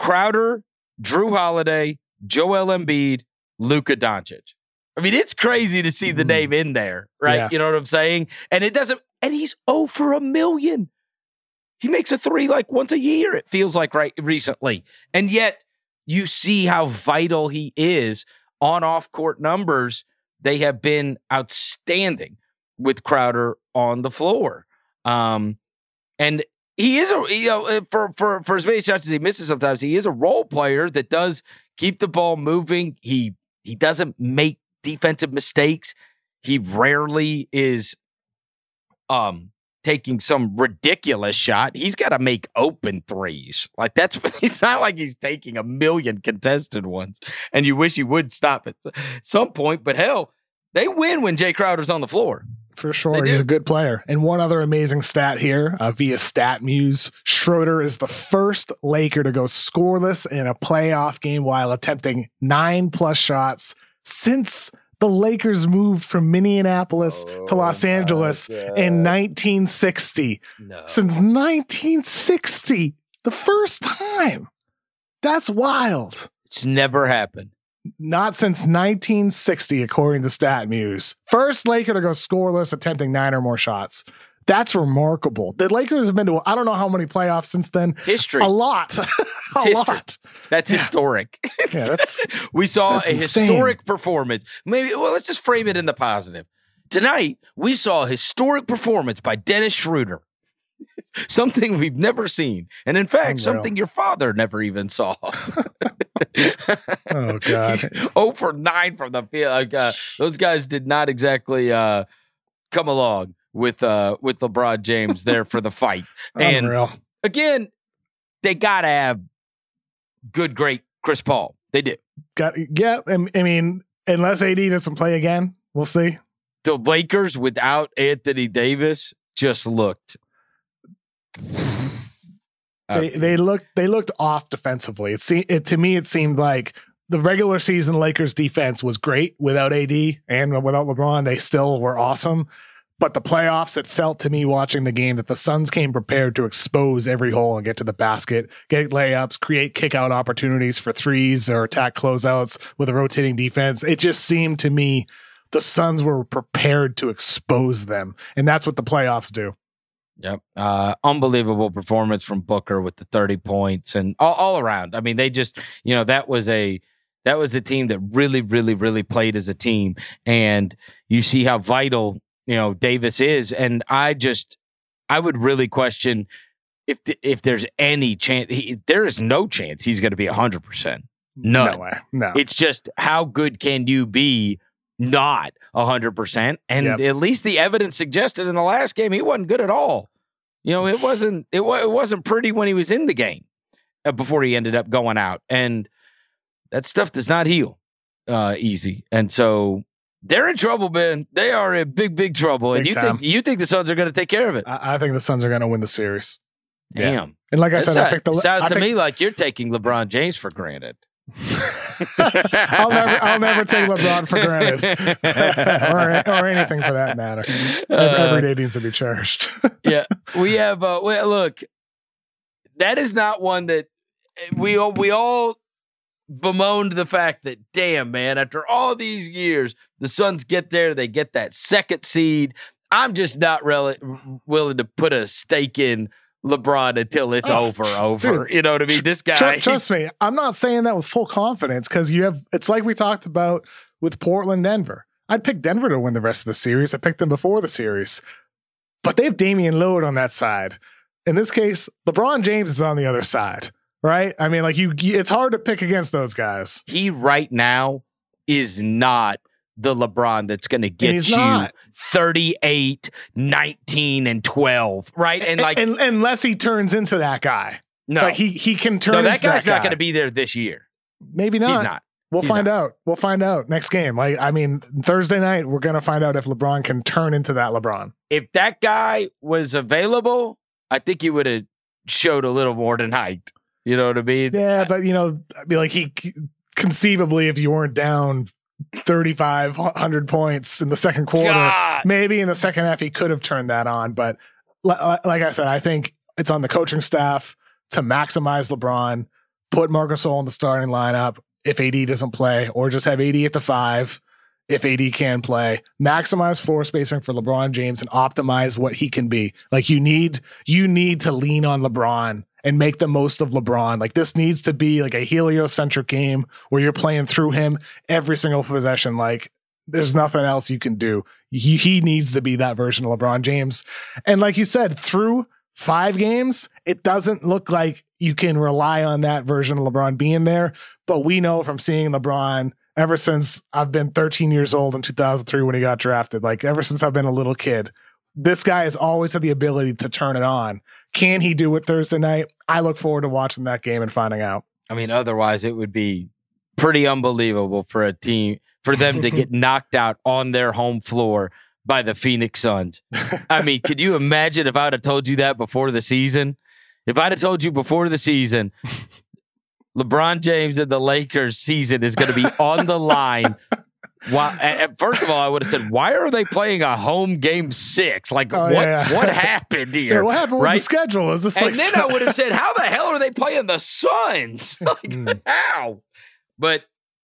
Crowder, Jrue Holiday, Joel Embiid, Luka Doncic. I mean, it's crazy to see the Mhm. name in there, right? Yeah. You know what I'm saying? And it doesn't, and he's 0 for a million. He makes a three like once a year, it feels like right recently. And yet you see how vital he is on off court numbers. They have been outstanding with Crowder on the floor. Um, and he is a you know uh, for for for as many shots as he misses sometimes, he is a role player that does keep the ball moving. He he doesn't make defensive mistakes. He rarely is um taking some ridiculous shot. He's got to make open threes. Like that's it's not like he's taking a million contested ones and you wish he would stop at some point, but hell, they win when Jae Crowder's on the floor. For sure. He's a good player. And one other amazing stat here uh, via StatMuse Schroeder is the first Laker to go scoreless in a playoff game while attempting nine plus shots since the Lakers moved from Minneapolis to Los Angeles in 1960. No. Since 1960, the first time. That's wild. It's never happened. Not since 1960, according to StatMuse. First Laker to go scoreless, attempting nine or more shots. That's remarkable. The Lakers have been to, I don't know how many playoffs since then. History. A lot. a history. lot. That's Yeah. historic. Yeah, that's we saw That's a insane. historic performance. Maybe well, let's just frame it in the positive. Tonight, we saw a historic performance by Dennis Schroeder. something we've never seen. And in fact, Unreal. something your father never even saw. Oh, God. oh for 9 from the field. Like, uh, those guys did not exactly uh, come along with uh, with LeBron James there for the fight. And unreal. again, they got to have good, great Chris Paul. They do. Got, yeah, I I mean, unless AD doesn't play again, we'll see. The Lakers without Anthony Davis just looked. Uh, They they looked they looked off defensively. It, se- it to me it seemed like the regular season Lakers defense was great without AD and without LeBron. They still were awesome. But the playoffs, it felt to me watching the game that the Suns came prepared to expose every hole and get to the basket, get layups, create kick out opportunities for threes or attack closeouts with a rotating defense. It just seemed to me the Suns were prepared to expose them. And that's what the playoffs do. Yep. Uh, unbelievable performance from Booker with the 30 points and all, all around. I mean, they just, you know, that was a that was a team that really, really, really played as a team. And you see how vital, you know, Davis is. And I just I would really question if if there's any chance he, there is no chance he's going to be 100%. None. No way. No. It's just how good can you be not 100%? And Yep. at least the evidence suggested in the last game he wasn't good at all. You know, it wasn't it, wa- it wasn't pretty when he was in the game uh, before he ended up going out. And that stuff does not heal uh easy. And so they're in trouble, man. They are in big big trouble. and you time. think you think the Suns are going to take care of it. I, I think the Suns are going to win the series. Yeah. Damn. And like I said, sou- I picked the. sounds I to picked- me like you're taking LeBron James for granted. I'll never, I'll never take LeBron for granted, or, or anything for that matter. Every, Uh, every day needs to be cherished. yeah, we have. Uh, well, look, that is not one that we all we all bemoaned the fact that damn man, after all these years, the Suns get there, they get that second seed. I'm just not rel- willing to put a stake in LeBron until it's Oh, over. Over, dude, you know what I mean? This guy, Tru- trust me, I'm not saying that with full confidence because you have. It's like we talked about with Portland, Denver. I'd pick Denver to win the rest of the series. I picked them before the series, but they have Damian Lillard on that side. In this case, LeBron James is on the other side, right? I mean, like you, it's hard to pick against those guys. he right now is not the LeBron that's going to get you not. 38, 19, and 12, right? And like, Un- unless he turns into that guy, no, like he he can turn. no, that guy's not guy. going to be there this year. Maybe not. He's not. We'll He's find out. We'll find out next game. Like I mean, Thursday night we're gonna find out if LeBron can turn into that LeBron. If that guy was available, I think he would have showed a little more tonight. You know what I mean? Yeah, but you know, I mean, like he conceivably, if you weren't down thirty five hundred points in the second quarter, God. maybe in the second half he could have turned that on. But li- uh, like I said, I think it's on the coaching staff to maximize LeBron, put Marcus Gasol in the starting lineup if AD doesn't play, or just have AD at the five if AD can play. Maximize floor spacing for LeBron James and optimize what he can be. Like you need you need to lean on LeBron and make the most of LeBron. Like this needs to be like a heliocentric game where you're playing through him every single possession. Like there's nothing else you can do. He, he needs to be that version of LeBron James. And like you said, through five games, it doesn't look like you can rely on that version of LeBron being there. But we know from seeing LeBron ever since I've been 13 years old in 2003 when he got drafted, like ever since I've been a little kid, this guy has always had the ability to turn it on. Can he do it Thursday night? I look forward to watching that game and finding out. I mean, otherwise it would be pretty unbelievable for a team for them to get knocked out on their home floor by the Phoenix Suns. I mean, could you imagine if I'd have told you that before the season? If I'd have told you before the season, LeBron James and the Lakers season is going to be on the line. Why, and first of all, I would have said, why are they playing a home game six? Like, Oh, what yeah. what happened here? Yeah, what happened with the schedule? Is this and like then I would have said, "How the hell are they playing the Suns? like, Mm. how?" But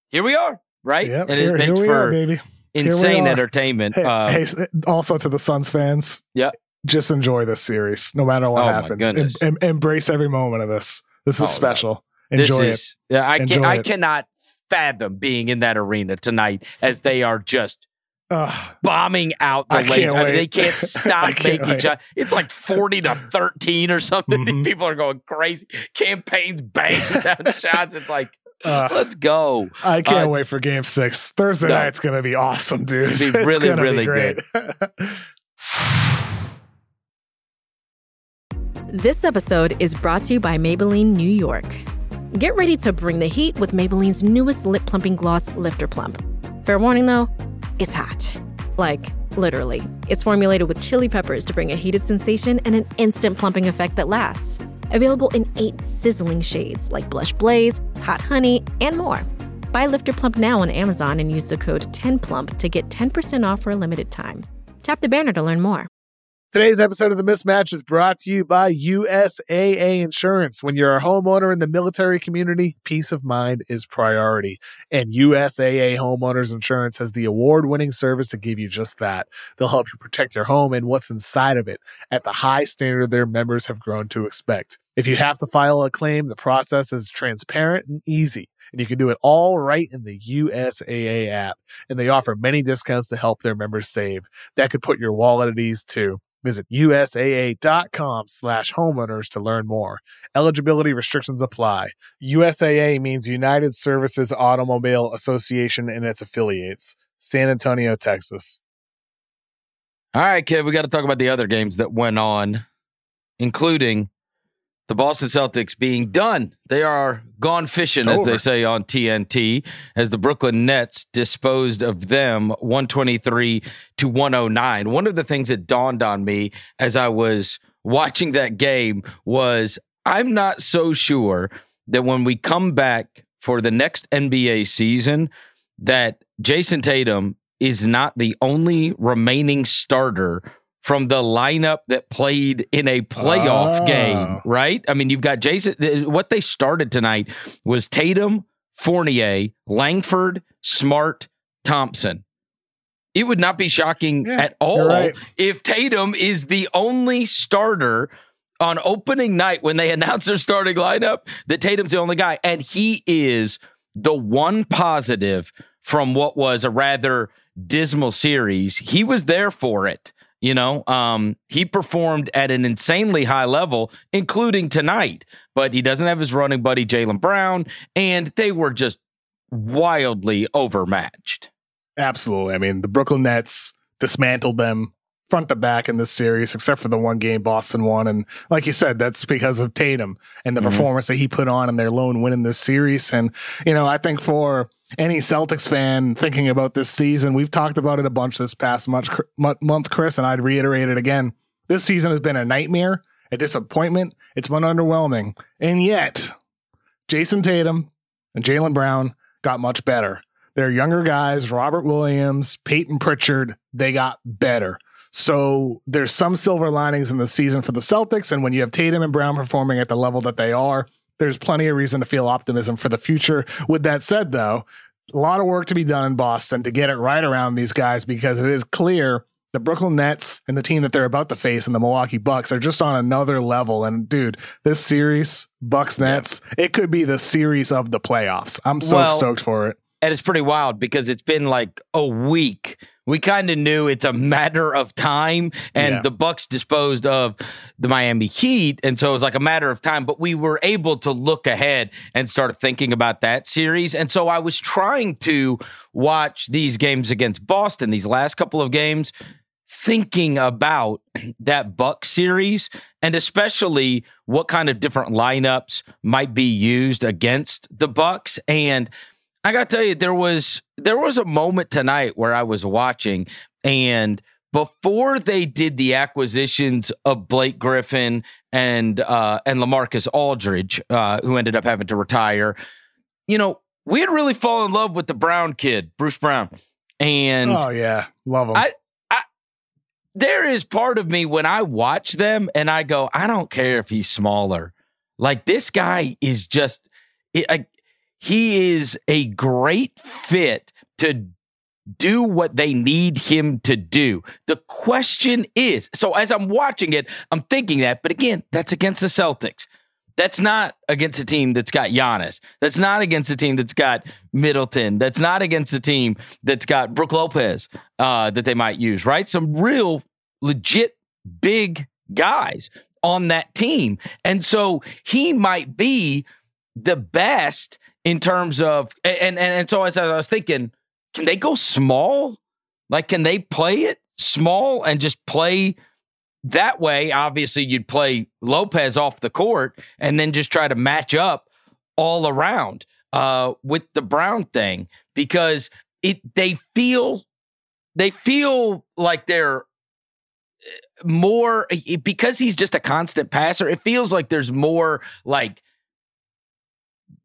here we are, right? Yep, and it here makes we for are, insane entertainment. Hey, Uh, hey, also to the Suns fans, Yeah. just enjoy this series, no matter what Oh, happens. Em- em- embrace every moment of this. This is Oh, special. this Enjoy it. is yeah, I can I cannot fathom being in that arena tonight as they are just Ugh. bombing out the I can't I mean, they can't stop can't making wait. shots. It's like forty to thirteen or something. Mhm. These people are going crazy. Cam Payne's banging down shots. It's like Ugh. let's go. I can't Uh, wait for game six. Thursday no. night's going to be awesome, dude. It'll be It's really, gonna be really great. This episode is brought to you by Maybelline New York. Get ready to bring the heat with Maybelline's newest lip plumping gloss, Lifter Plump. Fair warning though, it's hot. Like, literally. It's formulated with chili peppers to bring a heated sensation and an instant plumping effect that lasts. Available in eight sizzling shades like Blush Blaze, Hot Honey, and more. Buy Lifter Plump now on Amazon and use the code 10PLUMP to get 10% off for a limited time. Tap the banner to learn more. Today's episode of The Mismatch is brought to you by USAA Insurance. When you're a homeowner in the military community, peace of mind is priority. And USAA Homeowners Insurance has the award winning service to give you just that. They'll help you protect your home and what's inside of it at the high standard their members have grown to expect. If you have to file a claim, the process is transparent and easy. And you can do it all right in the USAA app. And they offer many discounts to help their members save. That could put your wallet at ease too. Visit USAA.com slash homeowners to learn more. Eligibility restrictions apply. USAA means United Services Automobile Association and its affiliates. San Antonio, Texas. All right, kid, we got to talk about the other games that went on, including the Boston Celtics being done. They are gone fishing, It's as over. they say on TNT, as the Brooklyn Nets disposed of them 123 to 109. One of the things that dawned on me as I was watching that game was I'm not so sure that when we come back for the next NBA season, that Jayson Tatum is not the only remaining starter from the lineup that played in a playoff Oh. game, right? I mean, you've got Jayson. What they started tonight was Tatum, Fournier, Langford, Smart, Thompson. It would not be shocking Yeah, at all if Tatum is the only starter on opening night when they announce their starting lineup that Tatum's the only guy. And he is the one positive from what was a rather dismal series. He was there for it. You know, um, he performed at an insanely high level, including tonight, but he doesn't have his running buddy, Jaylen Brown, and they were just wildly overmatched. Absolutely. I mean, the Brooklyn Nets dismantled them front to back in this series, except for the one game Boston won. And like you said, that's because of Tatum and the Mhm. performance that he put on in their lone win in this series. And, you know, I think for any Celtics fan thinking about this season, we've talked about it a bunch this past much, mo- month, Chris, and I'd reiterate it again. This season has been a nightmare, a disappointment. It's been underwhelming. And yet, Jayson Tatum and Jaylen Brown got much better. They're younger guys, Robert Williams, Payton Pritchard, they got better. So there's some silver linings in the season for the Celtics. And when you have Tatum and Brown performing at the level that they are, there's plenty of reason to feel optimism for the future. With that said, though, a lot of work to be done in Boston to get it right around these guys because it is clear the Brooklyn Nets and the team that they're about to face and the Milwaukee Bucks are just on another level. And dude, this series, Bucks Nets, it could be the series of the playoffs. I'm so Well, stoked for it. And it's pretty wild because it's been like a week. We kind of knew it's a matter of time, and Yeah. the Bucks disposed of the Miami Heat, and so it was like a matter of time. But we were able to look ahead and start thinking about that series. And so I was trying to watch these games against Boston, these last couple of games, thinking about that Buck series, and especially what kind of different lineups might be used against the Bucks. And I got to tell you, there was there was a moment tonight where I was watching, and before they did the acquisitions of Blake Griffin and uh, and LaMarcus Aldridge, uh, who ended up having to retire, you know, we had really fallen in love with the Brown kid, Bruce Brown, and oh, yeah. Love them. I- there is part of me when I watch them and I go, I don't care if he's smaller. Like this guy is just, it, I, he is a great fit to do what they need him to do. The question is so as I'm watching it, I'm thinking that, but again, that's against the Celtics. That's not against a team that's got Giannis. That's not against a team that's got Middleton. That's not against a team that's got Brook Lopez uh, that they might use, right? Some real legit big guys on that team. And so he might be the best in terms of and and, and so as I was thinking, can they go small? Like can they play it small and just play that way? Obviously, you'd play Lopez off the court and then just try to match up all around uh, with the Brown thing because it they feel they feel like they're eh, more eh, because he's just a constant passer. It feels like there's more like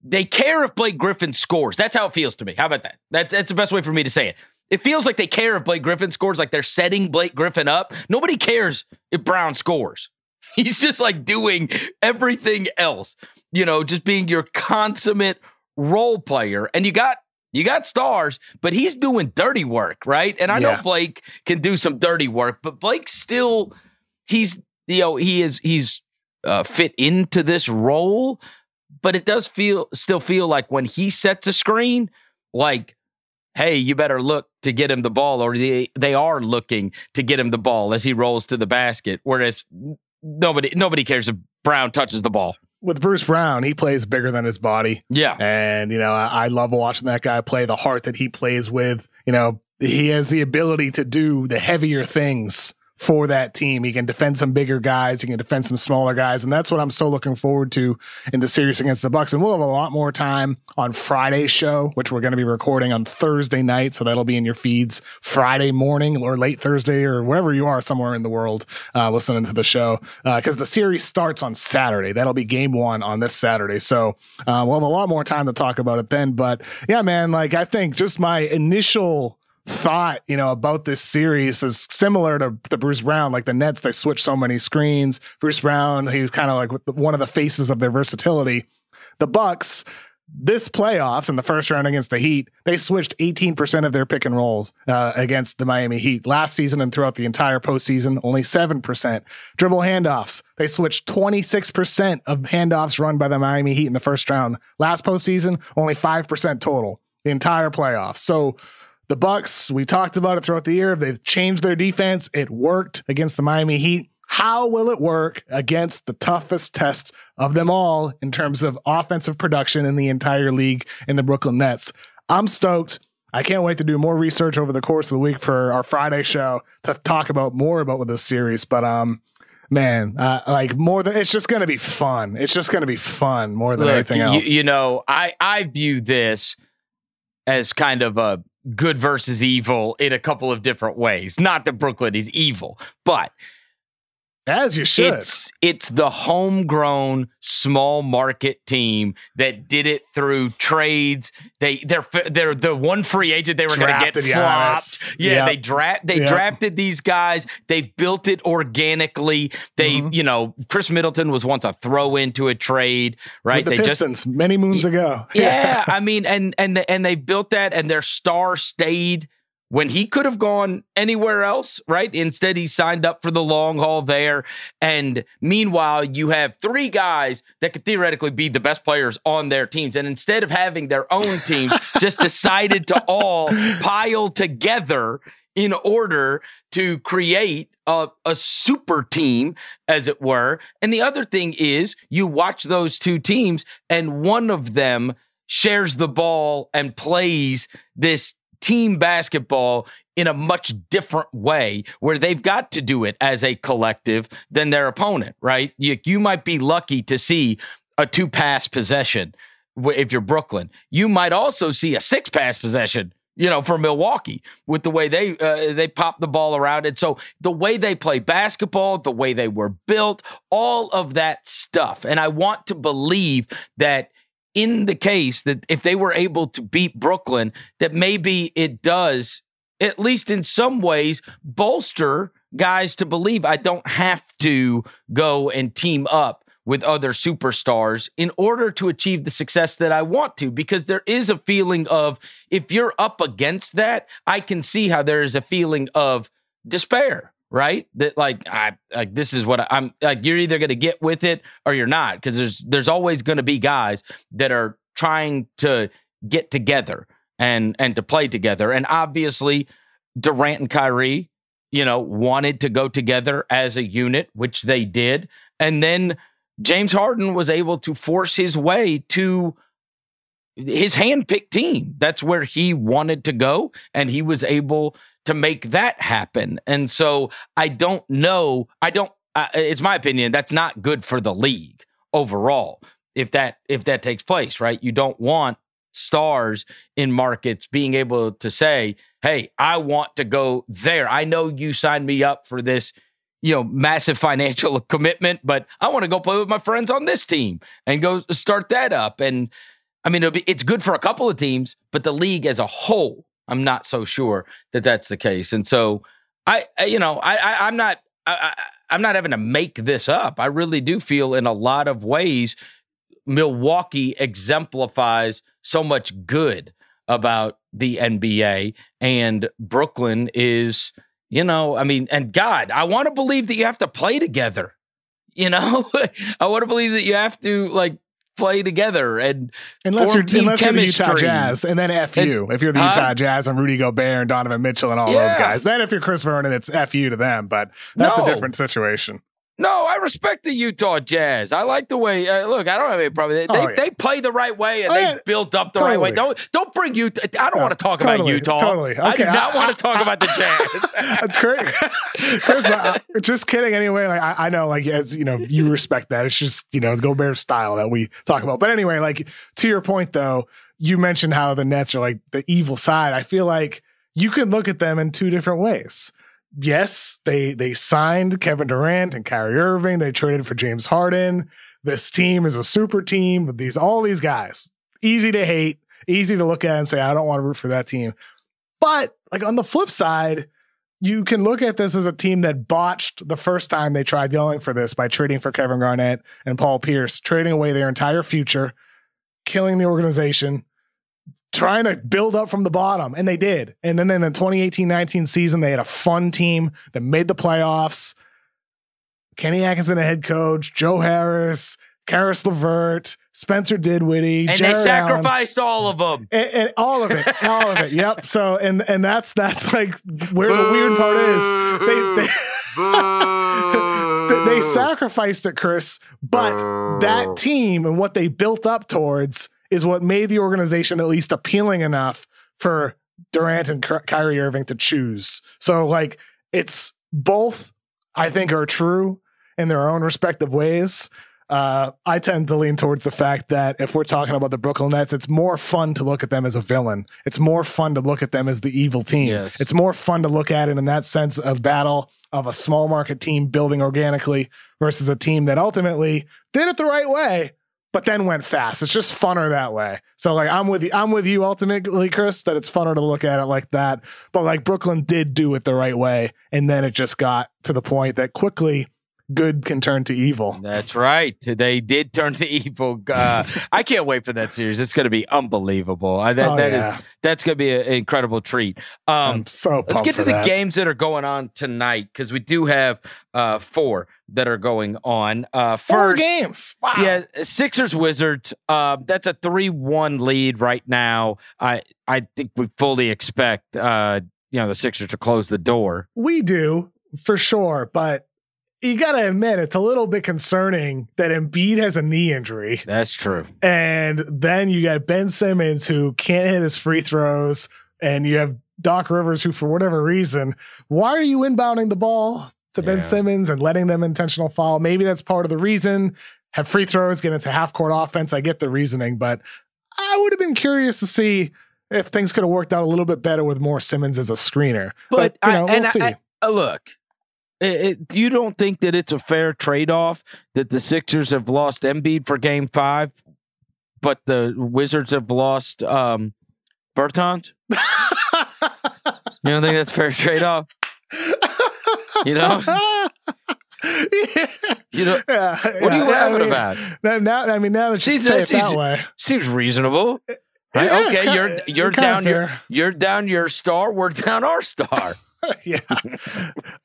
they care if Blake Griffin scores. That's how it feels to me. How about that? that that's the best way for me to say it. It feels like they care if Blake Griffin scores, like they're setting Blake Griffin up. Nobody cares if Brown scores. He's just like doing everything else, you know, just being your consummate role player. And you got you got stars, but he's doing dirty work, right? And I Yeah. know Blake can do some dirty work, but Blake still he's you know, he is he's uh, fit into this role, but it does feel still feel like when he sets a screen, like, hey, you better look to get him the ball, or they they are looking to get him the ball as he rolls to the basket. Whereas nobody nobody cares if Brown touches the ball. With Bruce Brown, he plays bigger than his body. Yeah. And, you know, I, I love watching that guy play the heart that he plays with. You know, he has the ability to do the heavier things for that team. He can defend some bigger guys. He can defend some smaller guys. And that's what I'm so looking forward to in the series against the Bucks. And we'll have a lot more time on Friday's show, which we're going to be recording on Thursday night. So that'll be in your feeds Friday morning or late Thursday or wherever you are somewhere in the world uh, listening to the show. Because uh, the series starts on Saturday. That'll be game one on this Saturday. So uh, we'll have a lot more time to talk about it then. But yeah, man, like I think just my initial thought, you know, about this series is similar to, to Bruce Brown. Like the Nets, they switch so many screens. Bruce Brown, he's kind of like one of the faces of their versatility. The Bucks, this playoffs in the first round against the Heat, they switched 18% of their pick and rolls uh, against the Miami Heat. Last season and throughout the entire postseason, only 7%. Dribble handoffs, they switched 26% of handoffs run by the Miami Heat in the first round. Last postseason, only 5% total, the entire playoffs. So the Bucks, we talked about it throughout the year. They've changed their defense. It worked against the Miami Heat. How will it work against the toughest test of them all in terms of offensive production in the entire league in the Brooklyn Nets? I'm stoked. I can't wait to do more research over the course of the week for our Friday show to talk about more about this series. But um, man, uh, like more than it's just going to be fun. It's just going to be fun more than Look, anything else. You, you know, I I view this as kind of a good versus evil in a couple of different ways. Not that Brooklyn is evil, but as you should. It's it's the homegrown small market team that did it through trades. They they're they're the one free agent they were going to get flopped. Yeah, yep. they draft they yep. drafted these guys. They built it organically. They mm-hmm. you know Khris Middleton was once a throw into a trade, right? With the they Pistons just many moons ago. Yeah, I mean, and and and they built that, and their star stayed when he could have gone anywhere else, right? Instead, he signed up for the long haul there. And meanwhile, you have three guys that could theoretically be the best players on their teams. And instead of having their own teams, just decided to all pile together in order to create a, a super team, as it were. And the other thing is, you watch those two teams, and one of them shares the ball and plays this team basketball in a much different way where they've got to do it as a collective than their opponent, right? You, you might be lucky to see a two pass possession if you're Brooklyn. You might also see a six pass possession you know, for Milwaukee with the way they uh, they pop the ball around. And so the way they play basketball, the way they were built, all of that stuff. And I want to believe that in the case that if they were able to beat Brooklyn, that maybe it does, at least in some ways, bolster guys to believe I don't have to go and team up with other superstars in order to achieve the success that I want to. Because there is a feeling of if you're up against that, I can see how there is a feeling of despair right? That like I like this is what I, am like. You're either going to get with it or you're not because there's there's always going to be guys that are trying to get together and and to play together, and obviously Durant and Kyrie, you know, wanted to go together as a unit, which they did, and then James Harden was able to force his way to his handpicked team. That's where he wanted to go, and he was able to make that happen. And so I don't know. I don't. Uh, it's my opinion. That's not good for the league overall. If that if that takes place, right? You don't want stars in markets being able to say, "Hey, I want to go there. I know you signed me up for this." you know, massive financial commitment, but I want to go play with my friends on this team and go start that up. And I mean, be, it's good for a couple of teams, but the league as a whole I'm not so sure that that's the case. And so I, you know, I, I am not, I, I, I'm not having to make this up. I really do feel in a lot of ways, Milwaukee exemplifies so much good about the NBA, and Brooklyn is, you know, I mean, and God, I want to believe that you have to play together. You know, I want to believe that you have to like play together and unless you're unless you're the Utah Jazz and then F you if you're the Utah huh? Jazz and Rudy Gobert and Donovan Mitchell and all yeah. those guys then if you're Chris Vernon it's F you to them but that's no. a different situation No, I respect the Utah Jazz. I like the way. Uh, look, I don't have any problem. They, Oh, they, yeah. they play the right way and Oh, they yeah. built up the right way. Don't don't bring Utah. I don't No, want to talk totally, about Utah. totally. I do not I- want to talk I- about the Jazz. Chris, Chris uh, just kidding. Anyway, like I, I know, like as you know, you respect that. It's just you know, it's Gobert style that we talk about. But anyway, like to your point though, you mentioned how the Nets are like the evil side. I feel like you can look at them in two different ways. Yes, they they signed Kevin Durant and Kyrie Irving. They traded for James Harden. This team is a super team with these all these guys. Easy to hate, easy to look at and say I don't want to root for that team. But like on the flip side, you can look at this as a team that botched the first time they tried going for this by trading for Kevin Garnett and Paul Pierce, trading away their entire future, killing the organization, trying to build up from the bottom. And they did. And then in the 2018 19 season, they had a fun team that made the playoffs. Kenny Atkinson, a head coach, Joe Harris, Caris LeVert, Spencer Dinwiddie, and they Jarrett Allen sacrificed all of them. and, and all of it, all of it. Yep. So and and that's that's like where the weird part is. They they, they sacrificed it, Chris, but that team and what they built up towards is what made the organization at least appealing enough for Durant and Ky- Kyrie Irving to choose. So like it's both I think are true in their own respective ways. Uh, I tend to lean towards the fact that if we're talking about the Brooklyn Nets, it's more fun to look at them as a villain. It's more fun to look at them as the evil team. Yes. It's more fun to look at it in that sense of battle of a small market team building organically versus a team that ultimately did it the right way, but then went fast. It's just funner that way. So like I'm with you, I'm with you ultimately, Chris, that it's funner to look at it like that. But like Brooklyn did do it the right way, and then it just got to the point that quickly good can turn to evil. That's right. They did turn to evil. Uh, I can't wait for that series. It's going to be unbelievable. Uh, that Oh, that is yeah. that's going to be an incredible treat. Um, I'm so Let's get to the that. games that are going on tonight because we do have uh, four that are going on. Uh, Four first, games. Wow. yeah, Sixers Wizards. Uh, that's a three-one lead right now. I I think we fully expect uh, you know the Sixers to close the door. We do for sure, but you got to admit it's a little bit concerning that Embiid has a knee injury, That's true. and then you got Ben Simmons who can't hit his free throws, and you have Doc Rivers who, for whatever reason, why are you inbounding the ball to Ben Simmons and letting them intentional foul? Maybe that's part of the reason. Have free throws, get into half court offense. I get the reasoning, but I would have been curious to see if things could have worked out a little bit better with more Simmons as a screener. But, you I, know, we'll and I- see. I- uh, look, it, it, you don't think that it's a fair trade-off that the Sixers have lost Embiid for Game Five, but the Wizards have lost um, Bertans? You don't think that's a fair trade-off? You know? yeah. You know, Yeah, what are you yeah, I laughing mean, about? Now, now, I mean, now that you See, say it see, that way, Seems reasonable. Right? Yeah, okay, kinda- you're you're down your you're down your star. We're down our star. yeah.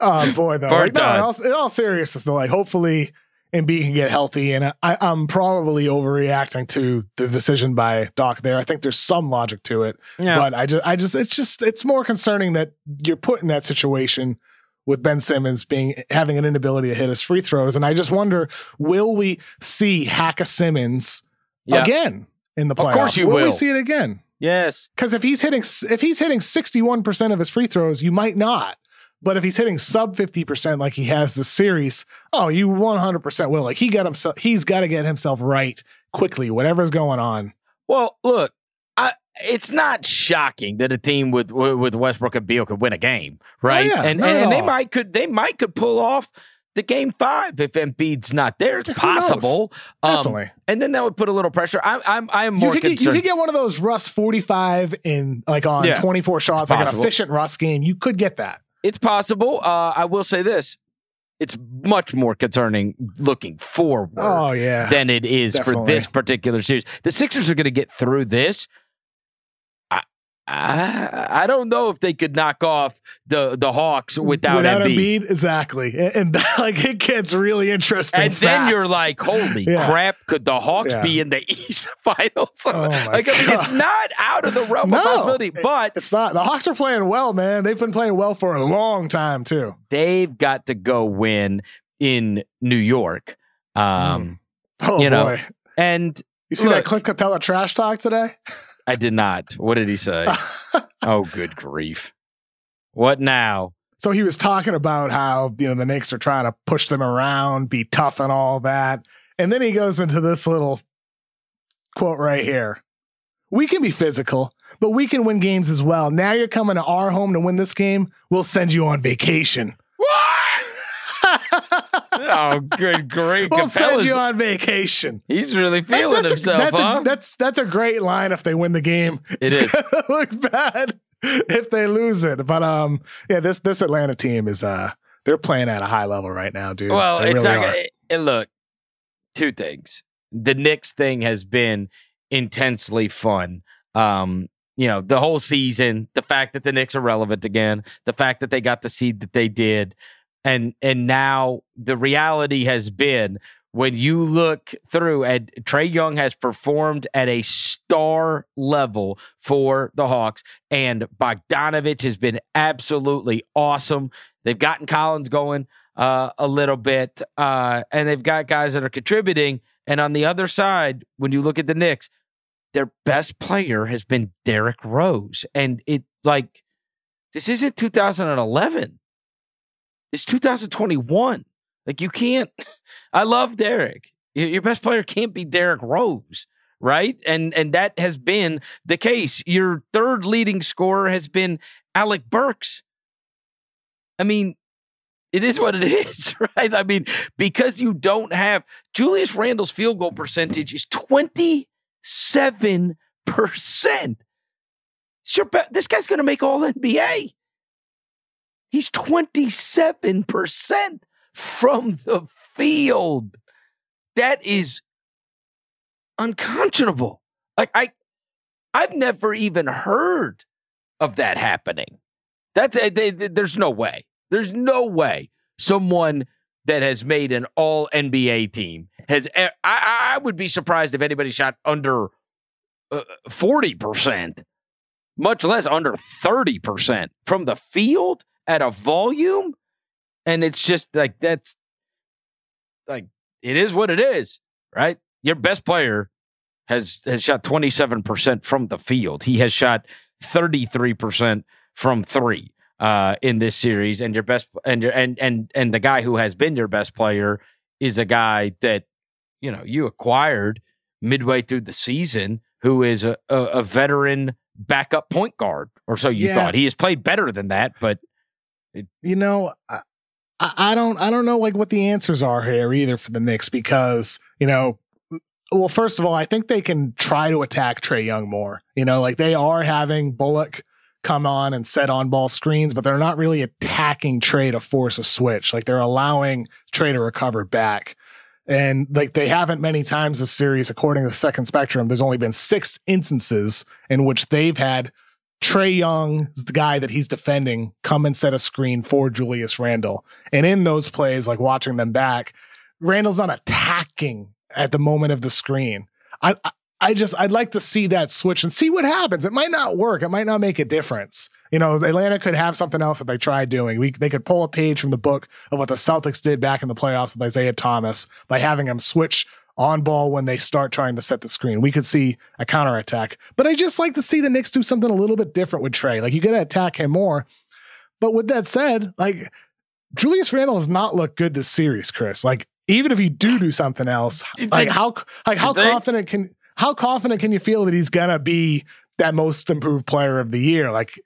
Oh boy, though. Like, no, in, all, in all seriousness, though, like hopefully Embiid can get healthy, and I, I'm probably overreacting to the decision by Doc there. I think there's some logic to it, Yeah, but I just, I just, it's just, it's more concerning that you're put in that situation with Ben Simmons being having an inability to hit his free throws, and I just wonder, will we see Hacka Simmons Yeah. again in the playoffs? Of course you will. will. we see it again? Yes. Because if he's hitting if he's hitting 61% of his free throws, you might not. But if he's hitting sub 50% like he has this series, oh, you 100% will. Like he got himself he's got to get himself right quickly, whatever's going on. Well, look, I, it's not shocking that a team with with Westbrook and Beal could win a game, oh, right? Oh, yeah, and and, and they might could they might could pull off the game five if Embiid's not there. It's Who possible. Um, Definitely. and then that would put a little pressure. I'm I'm I'm You more could, get, you could get one of those Russ 45 in like on Yeah, 24 shots, like an efficient Russ game. You could get that. it's possible. Uh, I will say this: it's much more concerning looking forward. Oh, yeah. than it is for this particular series. The Sixers are going to get through this. I, don't know if they could knock off the the Hawks without, without Embiid. Exactly. And, and like it gets really interesting. And then you're like, holy Yeah. crap, could the Hawks Yeah. be in the East Finals? Oh, like, I mean, it's not out of the realm No. of possibility, but It's not. The Hawks are playing well, man. They've been playing well for a long time too. they've got to go win in New York. Um, Oh You know, boy. and You see look- that Clint Capela trash talk today? I did not. What did he say? oh, good grief! What now? so he was talking about how, you know, the Knicks are trying to push them around, be tough and all that. And then he goes into this little quote right here. We can be physical, but we can win games as well. Now you're coming to our home to win this game. We'll send you on vacation. Oh, good great. we'll send you on vacation. he's really feeling that's himself, a, that's huh? A, that's that's a great line if they win the game. It it's is. look bad if they lose it. But um, yeah, this this Atlanta team is uh they're playing at a high level right now, dude. Well, They it's really like, it- it- look, two things. The Knicks thing has been intensely fun. Um, you know, the whole season, the fact that the Knicks are relevant again, the fact that they got the seed that they did, and and now the reality has been when you look through and Trae Young has performed at a star level for the Hawks, and Bogdanovich has been absolutely awesome. They've gotten Collins going uh, a little bit, uh, and they've got guys that are contributing. And on the other side, when you look at the Knicks, their best player has been Derrick Rose, and it like this isn't 2011. It's 2021. Like you can't. I love Derrick. Your best player can't be Derrick Rose, right? And and that has been the case. Your third leading scorer has been Alec Burks. I mean, it is what it is, right? I mean, because you don't have Julius Randle's field goal percentage is 27%. It's your this guy's going to make all NBA. He's 27% from the field. That is unconscionable. Like I I've never even heard of that happening. That's a, they, they- there's no way. There's no way someone that has made an all NBA team has. I, I would be surprised if anybody shot under uh, forty percent, much less under thirty percent from the field at a volume. And it's just like that's like it is what it is, right? Your best player has has shot twenty seven percent from the field. He has shot thirty three percent from three uh, in this series, and your best and your and and and the guy who has been your best player is a guy that you know you acquired midway through the season, who is a a, a veteran backup point guard, or so you Yeah. thought. He has played better than that, but you know, I, I don't I don't know like what the answers are here either for the Knicks because you know, well, first of all, I think they can try to attack Trae Young more. You know, like they are having Bullock come on and set on ball screens, but they're not really attacking Trae to force a switch. Like they're allowing Trae to recover back. And like they haven't many times this series, according to the second spectrum, there's only been six instances in which they've had Trae Young is the guy that he's defending come and set a screen for Julius Randle. And in those plays, like watching them back, Randle's not attacking at the moment of the screen. I, I I just I'd like to see that switch and see what happens. It might not work. It might not make a difference. You know, Atlanta could have something else that they tried doing. We they could pull a page from the book of what the Celtics did back in the playoffs with Isaiah Thomas by having him switch on ball when they start trying to set the screen. We could see a counterattack. But I just like to see the Knicks do something a little bit different with Trae. Like you got to attack him more. But with that said, like Julius Randle has not looked good this series, Chris. Like even if you do do something else, like how like how confident can how confident can you feel that he's gonna be that most improved player of the year? Like,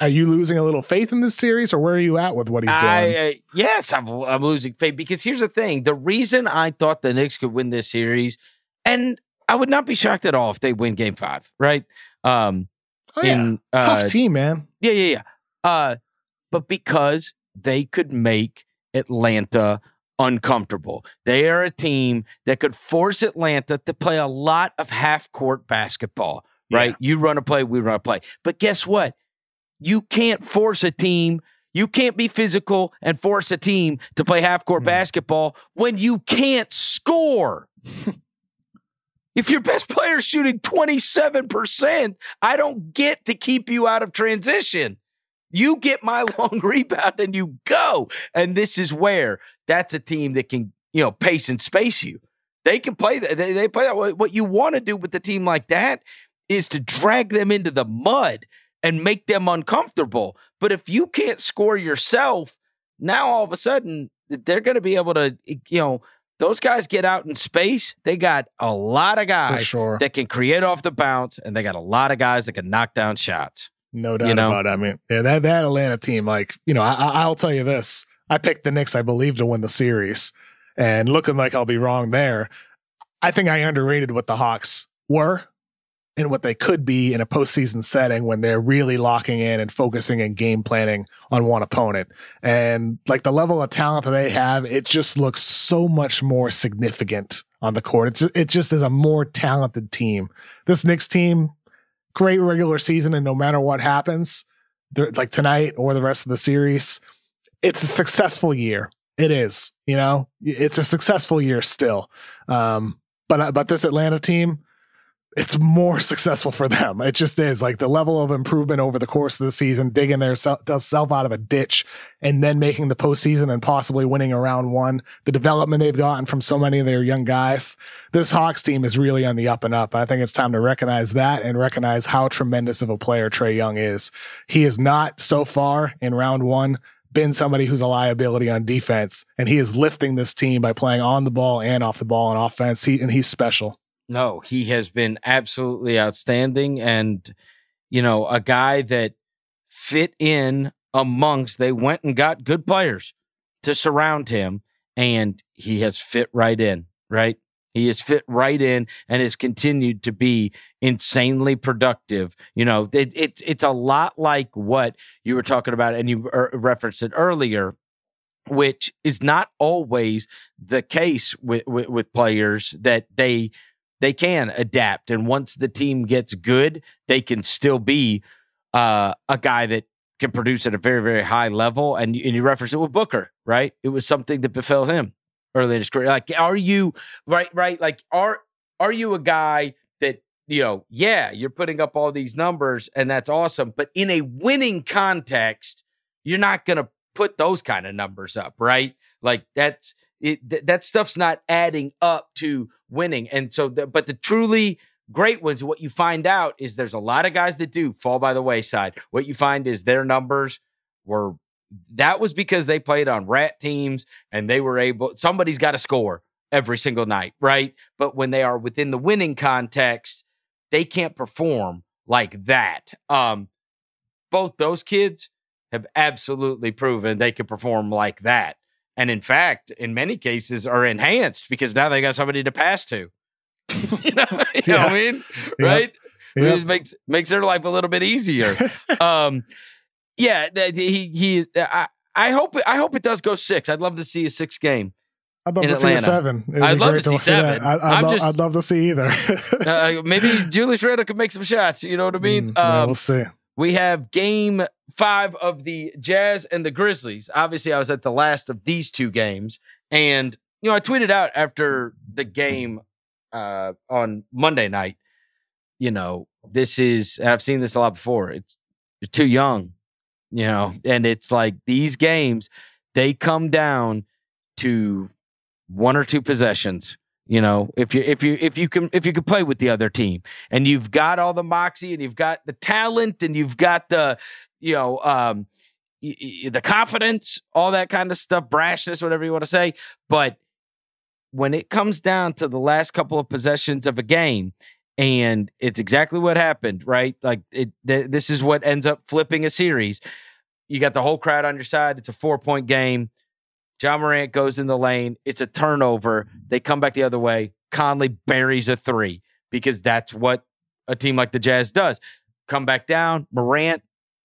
are you losing a little faith in this series, or where are you at with what he's doing? I, uh, yes, I'm, I'm losing faith because here's the thing: the reason I thought the Knicks could win this series, and I would not be shocked at all if they win Game Five, right? Um, oh, yeah. in uh, Tough team, man. yeah, yeah, yeah. Uh, but because they could make Atlanta uncomfortable. They are a team that could force Atlanta to play a lot of half court basketball, right? Yeah. You run a play, we run a play. But guess what? You can't force a team. You can't be physical and force a team to play half court Mm. basketball when you can't score. if your best player is shooting 27%, I don't get to keep you out of transition. You get my long rebound and you go. And this is where that's a team that can, you know, pace and space you. They can play that. They, they play that. What you want to do with a team like that is to drag them into the mud and make them uncomfortable. But if you can't score yourself, now all of a sudden they're going to be able to, you know, those guys get out in space. They got a lot of guys sure. that can create off the bounce, and they got a lot of guys that can knock down shots. No doubt You know? about it. I mean, yeah, that that Atlanta team, like you know, I, I- I'll tell you this: I picked the Knicks, I believe, to win the series, and looking like I'll be wrong there. I think I underrated what the Hawks were and what they could be in a postseason setting when they're really locking in and focusing and game planning on one opponent. And like the level of talent that they have, it just looks so much more significant on the court. It's, it just is a more talented team. This Knicks team, great regular season, and no matter what happens, like tonight or the rest of the series, it's a successful year. It is, you know, it's a successful year still. Um, but but this Atlanta team, it's more successful for them. It just is like the level of improvement over the course of the season, digging their self, out of a ditch and then making the postseason and possibly winning a round one. The development they've gotten from so many of their young guys. This Hawks team is really on the up and up. I think it's time to recognize that and recognize how tremendous of a player Trae Young is. He is not so far in round one been somebody who's a liability on defense, and he is lifting this team by playing on the ball and off the ball on offense. He and he's special. No, he has been absolutely outstanding and you know, a guy that fit in amongst they went and got good players to surround him and he has fit right in, right? He has fit right in and has continued to be insanely productive. You know, it, it's it's a lot like what you were talking about, and you er, referenced it earlier, which is not always the case with, with with players that they they can adapt, and once the team gets good, they can still be uh, a guy that can produce at a very very high level. And you- and you referenced it with Booker, right? It was something that befell him early in his career. Like, are you right? Right? Like, are are you a guy that you know? Yeah, you're putting up all these numbers, and that's awesome. But in a winning context, you're not going to put those kind of numbers up, right? Like that's it. Th- that stuff's not adding up to winning. And so, the, but the truly great ones, what you find out is there's a lot of guys that do fall by the wayside. What you find is their numbers were that was because they played on rat teams and they were able somebody's got to score every single night, right? But when they are within the winning context, they can't perform like that. Um both those kids have absolutely proven they can perform like that. And in fact, in many cases are enhanced because now they got somebody to pass to. you know, you know what I mean? Yeah. Right? Yep. It makes makes their life a little bit easier. um yeah, he he I, I hope I hope it does go six. I'd love to see a six game. I'd love In to see a Atlanta. seven. It'd I'd love to see that. seven. I, I'd, I'm love, just- I'd love to see either. Uh, maybe Julius Randle could make some shots. You know what I mean? Mm, yeah, Um, we'll see. We have game five of the Jazz and the Grizzlies. Obviously, I was at the last of these two games. And, you know, I tweeted out after the game uh, on Monday night, you know, this is, and I've seen this a lot before, it's you're too young, you know, and it's like these games, they come down to one or two possessions. You know, if you if you if you can if you can play with the other team and you've got all the moxie and you've got the talent and you've got the you know um y- y- the confidence all that kind of stuff brashness whatever you want to say but when it comes down to the last couple of possessions of a game and it's exactly what happened right like it th- this is what ends up flipping a series you got the whole crowd on your side it's a four point game Ja Morant goes in the lane. It's a turnover. They come back the other way. Conley buries a three because that's what a team like the Jazz does. Come back down. Morant,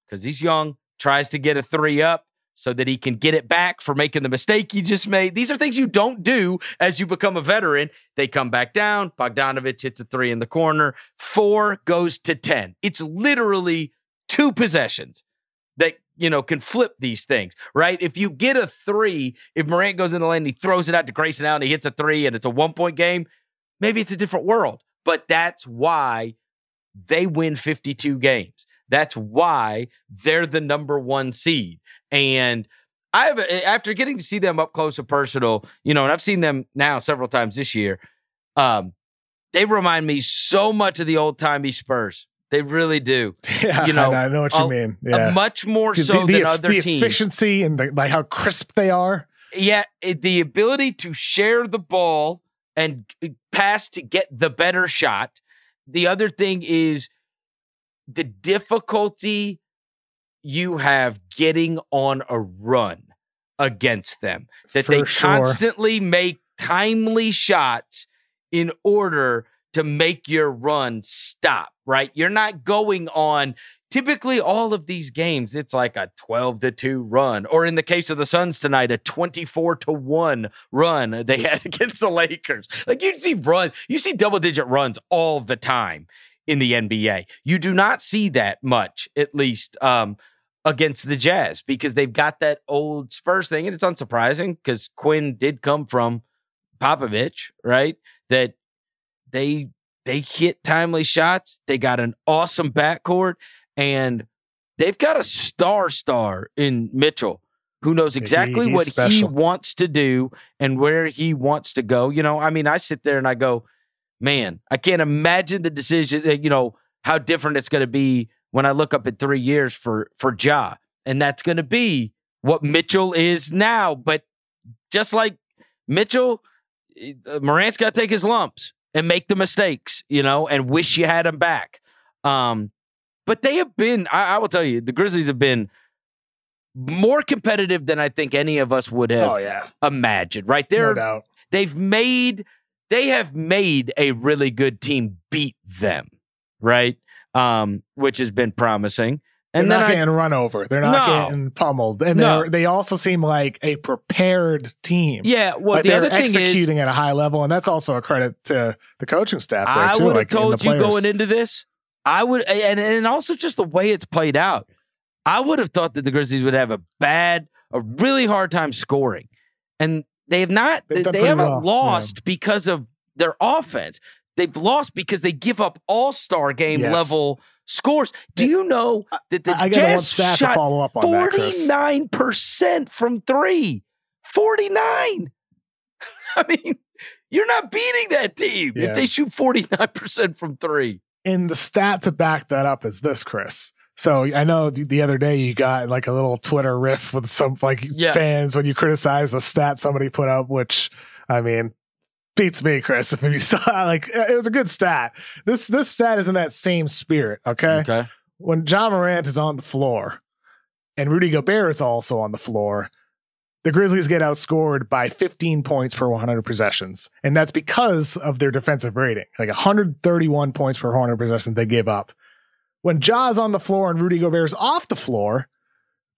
because he's young, tries to get a three up so that he can get it back for making the mistake he just made. These are things you don't do as you become a veteran. They come back down. Bogdanovic hits a three in the corner. Four goes to 10. It's literally two possessions that you know can flip these things, right? If you get a three, if Morant goes in the lane, he throws it out to Grayson Allen, he hits a three, and it's a one point game. Maybe it's a different world, but that's why they win 52 games. That's why they're the number one seed. And I have after getting to see them up close and personal, you know, and I've seen them now several times this year. Um, they remind me so much of the old timey Spurs. They really do. Yeah, You know, I, know what you a- mean. Yeah. much more so the, than the, other the teams. efficiency and the, like how crisp they are. yeah, it, the ability to share the ball and uh, pass to get the better shot. The other thing is the difficulty you have getting on a run against them. That they sure. constantly make timely shots in order to make your run stop, right? You're not going on typically all of these games it's like a 12 to 2 run or in the case of the Suns tonight a 24 to 1 run they had against the Lakers. Like you see run, you see double digit runs all the time in the NBA. You do not see that much at least um against the Jazz because they've got that old Spurs thing and it's unsurprising cuz Quin did come from Popovich, right? That they they hit timely shots. They got an awesome backcourt, and they've got a star star in Mitchell who knows exactly he's what he wants to do and where he wants to go. You know, I mean, I sit there and I go, man, I can't imagine the decision. You know how different it's going to be when I look up at three years for for Ja, and that's going to be what Mitchell is now. But just like Mitchell, uh, Morant's got to take his lumps and make the mistakes, you know, and wish you had him back. Um, but they have been, I, I will tell you, the Grizzlies have been more competitive than I think any of us would have Oh yeah, imagined, right? They're doubt. they've made they have made a really good team beat them, right? Um, which has been promising. And They're not then I, getting run over. They're not No. getting pummeled, and No. they also seem like a prepared team. yeah, well, Like, the they're other thing is, executing at a high level, and that's also a credit to the coaching staff. There I too, would have like, told you going into this, I would, and and also just the way it's played out, I would have thought that the Grizzlies would have a bad, a really hard time scoring, and they have not. They've they, they haven't well, yeah. lost because of their offense. They've lost because they give up All Star game Yes. level scores. Do you know that the I I Jazz shot follow up on 49% from three. 49. I mean, you're not beating that team Yeah. if they shoot 49% from three. And the stat to back that up is this, Chris. So I know the, the other day you got like a little Twitter riff with some like Yeah. fans when you criticize a stat somebody put up, which I mean beats me, Chris. If you saw like it was a good stat. This this stat is in that same spirit. Okay. Okay. When Ja Morant is on the floor and Rudy Gobert is also on the floor, the Grizzlies get outscored by 15 points per 100 possessions. And that's because of their defensive rating, like 131 points per 100 possessions they give up. When Ja's on the floor and Rudy Gobert's off the floor,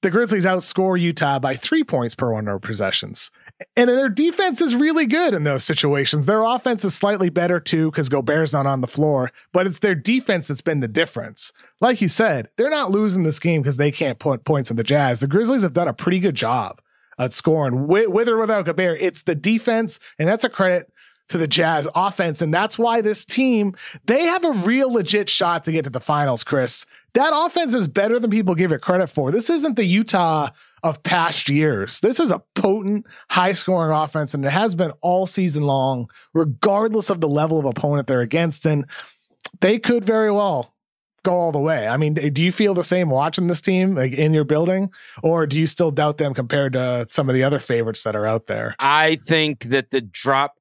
the Grizzlies outscore Utah by three points per 100 possessions. And their defense is really good in those situations. Their offense is slightly better too because Gobert's not on the floor, but it's their defense that's been the difference. Like you said, they're not losing this game because they can't put points on the Jazz. The Grizzlies have done a pretty good job at scoring with, with or without Gobert. It's the defense, and that's a credit to the Jazz offense. And that's why this team, they have a real legit shot to get to the finals, Chris. That offense is better than people give it credit for. This isn't the Utah of past years. This is a potent, high scoring offense, and it has been all season long, regardless of the level of opponent they're against. And they could very well go all the way. I mean, do you feel the same watching this team like in your building, or do you still doubt them compared to some of the other favorites that are out there? I think that the drop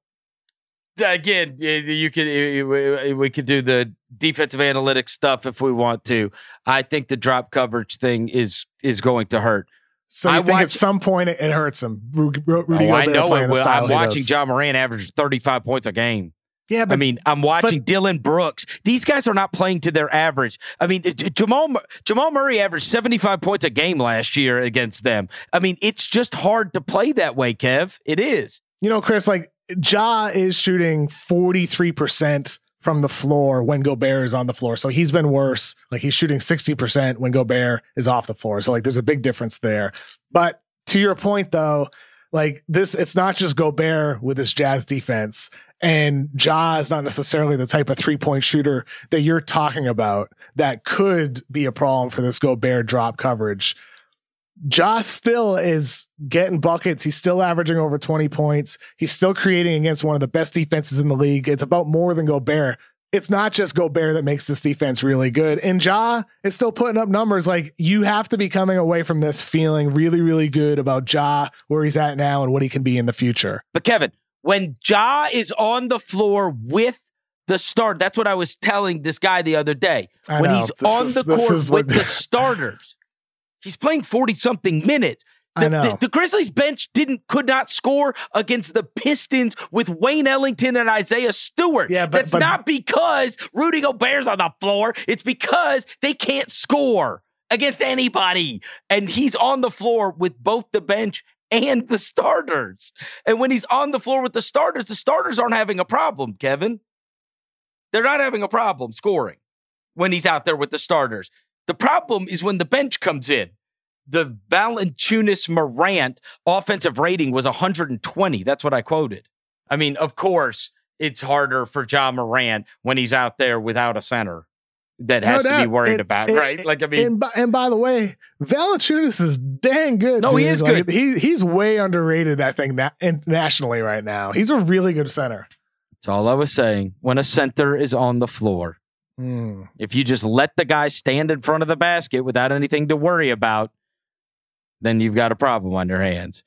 Uh, again, you could we could do the defensive analytics stuff if we want to. I think the drop coverage thing is is going to hurt. So I think at some point it, it hurts him? Ru- Ru- Rudy oh, I know it will. I'm watching. Ja Morant average 35 points a game. Yeah, but I mean, I'm watching Dillon Brooks. These guys are not playing to their average. I mean, Jamal Jamal Murray averaged 75 points a game last year against them. I mean, it's just hard to play that way, Kev. It is. you know, Chris, like Ja is shooting 43% from the floor when Gobert is on the floor. So he's been worse. Like he's shooting 60% when Gobert is off the floor. So like there's a big difference there. But to your point though, like this, it's not just Gobert with this Jazz defense. And Ja is not necessarily the type of three point shooter that you're talking about that could be a problem for this Gobert drop coverage. Ja still is getting buckets. He's still averaging over 20 points. He's still creating against one of the best defenses in the league. It's about more than Gobert. It's not just Gobert that makes this defense really good. And Ja is still putting up numbers. Like you have to be coming away from this feeling really, really good about Ja, where he's at now and what he can be in the future. But Kevin, when Ja is on the floor with the start, that's what I was telling this guy the other day. I when know. he's This on is- the court with the starters, he's playing 40 something minutes. The, I know. the- the Grizzlies bench didn't could not score against the Pistons with Wayne Ellington and Isaiah Stewart. Yeah, but- that's but- not because Rudy Gobert's on the floor. It's because they can't score against anybody, and he's on the floor with both the bench and the starters. And when he's on the floor with the starters, the starters aren't having a problem, Kevin. They're not having a problem scoring when he's out there with the starters. The problem is when the bench comes in. The Valanciunas Morant offensive rating was 120. That's what I quoted. I mean, of course, it's harder for Ja Morant when he's out there without a center that No has to be worried And- about, and- right? Like, I mean, and, by, and by the way, Valanciunas is dang good. No, he is Like, good. He he's way underrated, I think, na- nationally right now. He's a really good center. that's all I was saying. When a center is on the floor, Hmm. If you just let the guy stand in front of the basket without anything to worry about, then you've got a problem on your hands.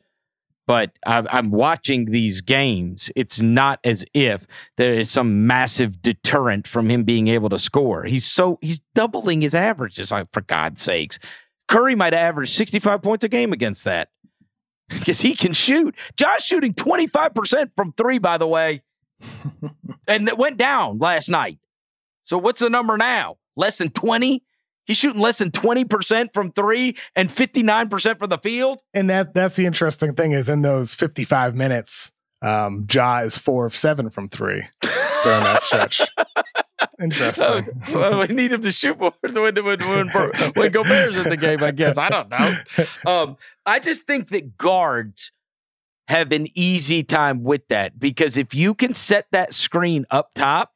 But I'm, I'm watching these games. It's not as if there is some massive deterrent from him being able to score. He's so he's doubling his averages. Like for God's sakes, Curry might average 65 points a game against that because he can shoot. Josh shooting 25 percent from three, by the way, and it went down last night. So what's the number now? Less than 20? He's shooting less than 20% from three and 59% from the field. And that that's the interesting thing is in those 55 minutes, um, Ja is four of seven from three during that stretch. Interesting. well, we need him to shoot more when, when, when, when, when Gobert's in the game, I guess. I don't know. Um, I just think that guards have an easy time with that because if you can set that screen up top,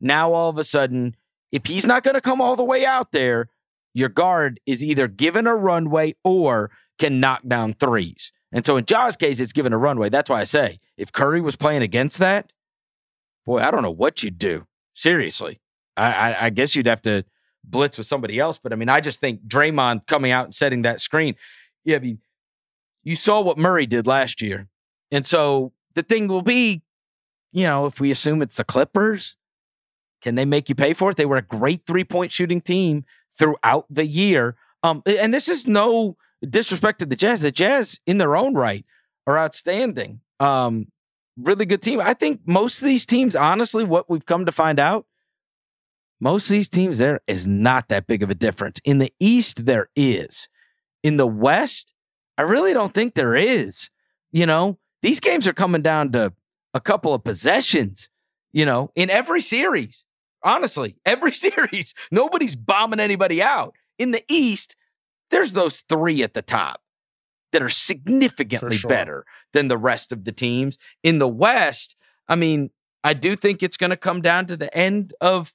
now all of a sudden, if he's not going to come all the way out there, your guard is either given a runway or can knock down threes. And so in Ja's case, it's given a runway. That's why I say if Curry was playing against that, boy, I don't know what you'd do. Seriously. I, I, I guess you'd have to blitz with somebody else. But I mean, I just think Draymond coming out and setting that screen. Yeah, I mean, you saw what Murray did last year. And so the thing will be, you know, if we assume it's the Clippers, can they make you pay for it? They were a great three point shooting team throughout the year. Um, and this is no disrespect to the Jazz. The Jazz, in their own right, are outstanding. Um, really good team. I think most of these teams, honestly, what we've come to find out, most of these teams, there is not that big of a difference. In the East, there is. In the West, I really don't think there is. You know, these games are coming down to a couple of possessions, you know, in every series. Honestly, every series, nobody's bombing anybody out. In the East, there's those three at the top that are significantly sure. better than the rest of the teams. In the West, I mean, I do think it's going to come down to the end of.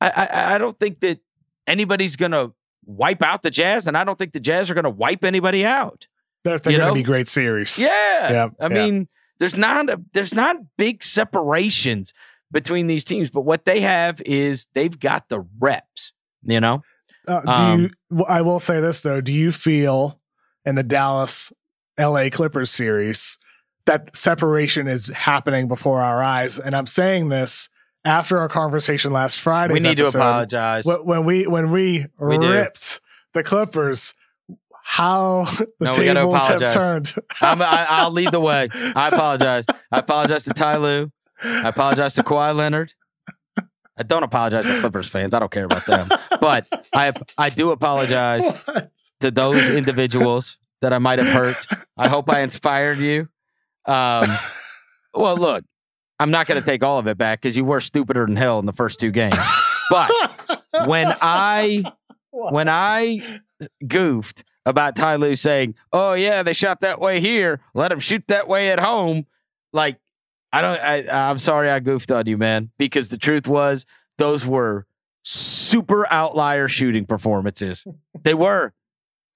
I, I, I don't think that anybody's going to wipe out the Jazz, and I don't think the Jazz are going to wipe anybody out. They're, they're going to be great series. Yeah. Yeah, I yeah. mean, there's not a, there's not big separations between these teams, but what they have is they've got the reps, you know? Uh, do Um, you, I will say this though. Do you feel in the Dallas LA Clippers series that separation is happening before our eyes? And I'm saying this after our conversation last Friday. we need to apologize. When, we when we, We do. ripped the Clippers, how the No, tables have turned. I'm, I, I'll lead the way. I apologize. I apologize to Ty Lue. I apologize to Kawhi Leonard. I don't apologize to Clippers fans. I don't care about them. But I I do apologize What? to those individuals that I might have hurt. I hope I inspired you. Um, well, look, I'm not going to take all of it back because you were stupider than hell in the first two games. But when I when I goofed about Ty Lue saying, "Oh yeah, they shot that way here. Let them shoot that way at home," like I don't. I, I'm sorry I goofed on you, man. Because the truth was, those were super outlier shooting performances. they were,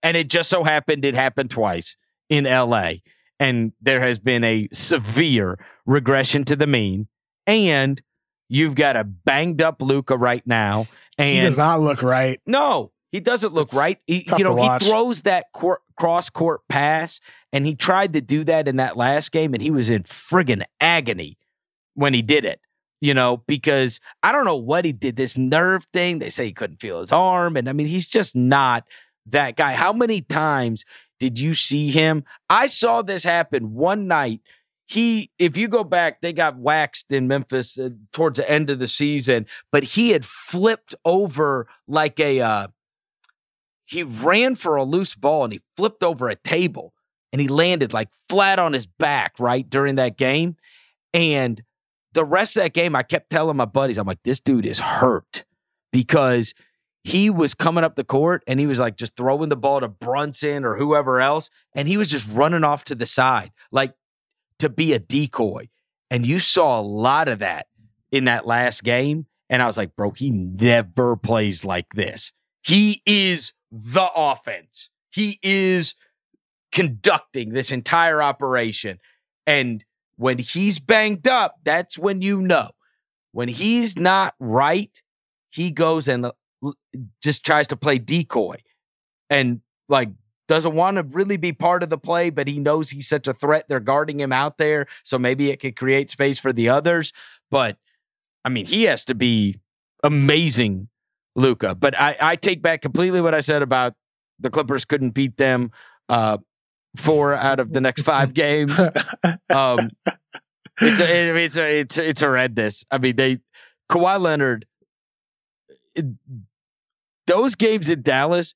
and it just so happened it happened twice in L.A. And there has been a severe regression to the mean. And you've got a banged up Luka right now. And he does not look right. No, he doesn't look It's right. He, you know, he throws that court, cross court pass, and he tried to do that in that last game, and he was in friggin' agony when he did it. You know, because I don't know what he did. This nerve thing. They say he couldn't feel his arm, and I mean, he's just not that guy. How many times did you see him? I saw this happen one night. He, if you go back, they got waxed in Memphis uh, towards the end of the season, but he had flipped over like a, uh, he ran for a loose ball and he flipped over a table and he landed like flat on his back, right, during that game. And the rest of that game, I kept telling my buddies, I'm like, this dude is hurt because he was coming up the court and he was like just throwing the ball to Brunson or whoever else. And he was just running off to the side, like to be a decoy. And you saw a lot of that in that last game. And I was like, bro, he never plays like this. He is the offense. He is conducting this entire operation. And when he's banged up, that's when you know. When he's not right, he goes and uh, just tries to play decoy and like doesn't want to really be part of the play, but he knows he's such a threat. They're guarding him out there. So maybe it could create space for the others. But I mean, he has to be amazing, Luka. But I, I take back completely what I said about the Clippers couldn't beat them uh, four out of the next five games. Um, it's a, it's a, it's it's horrendous. I mean, they Kawhi Leonard. it- those games in Dallas,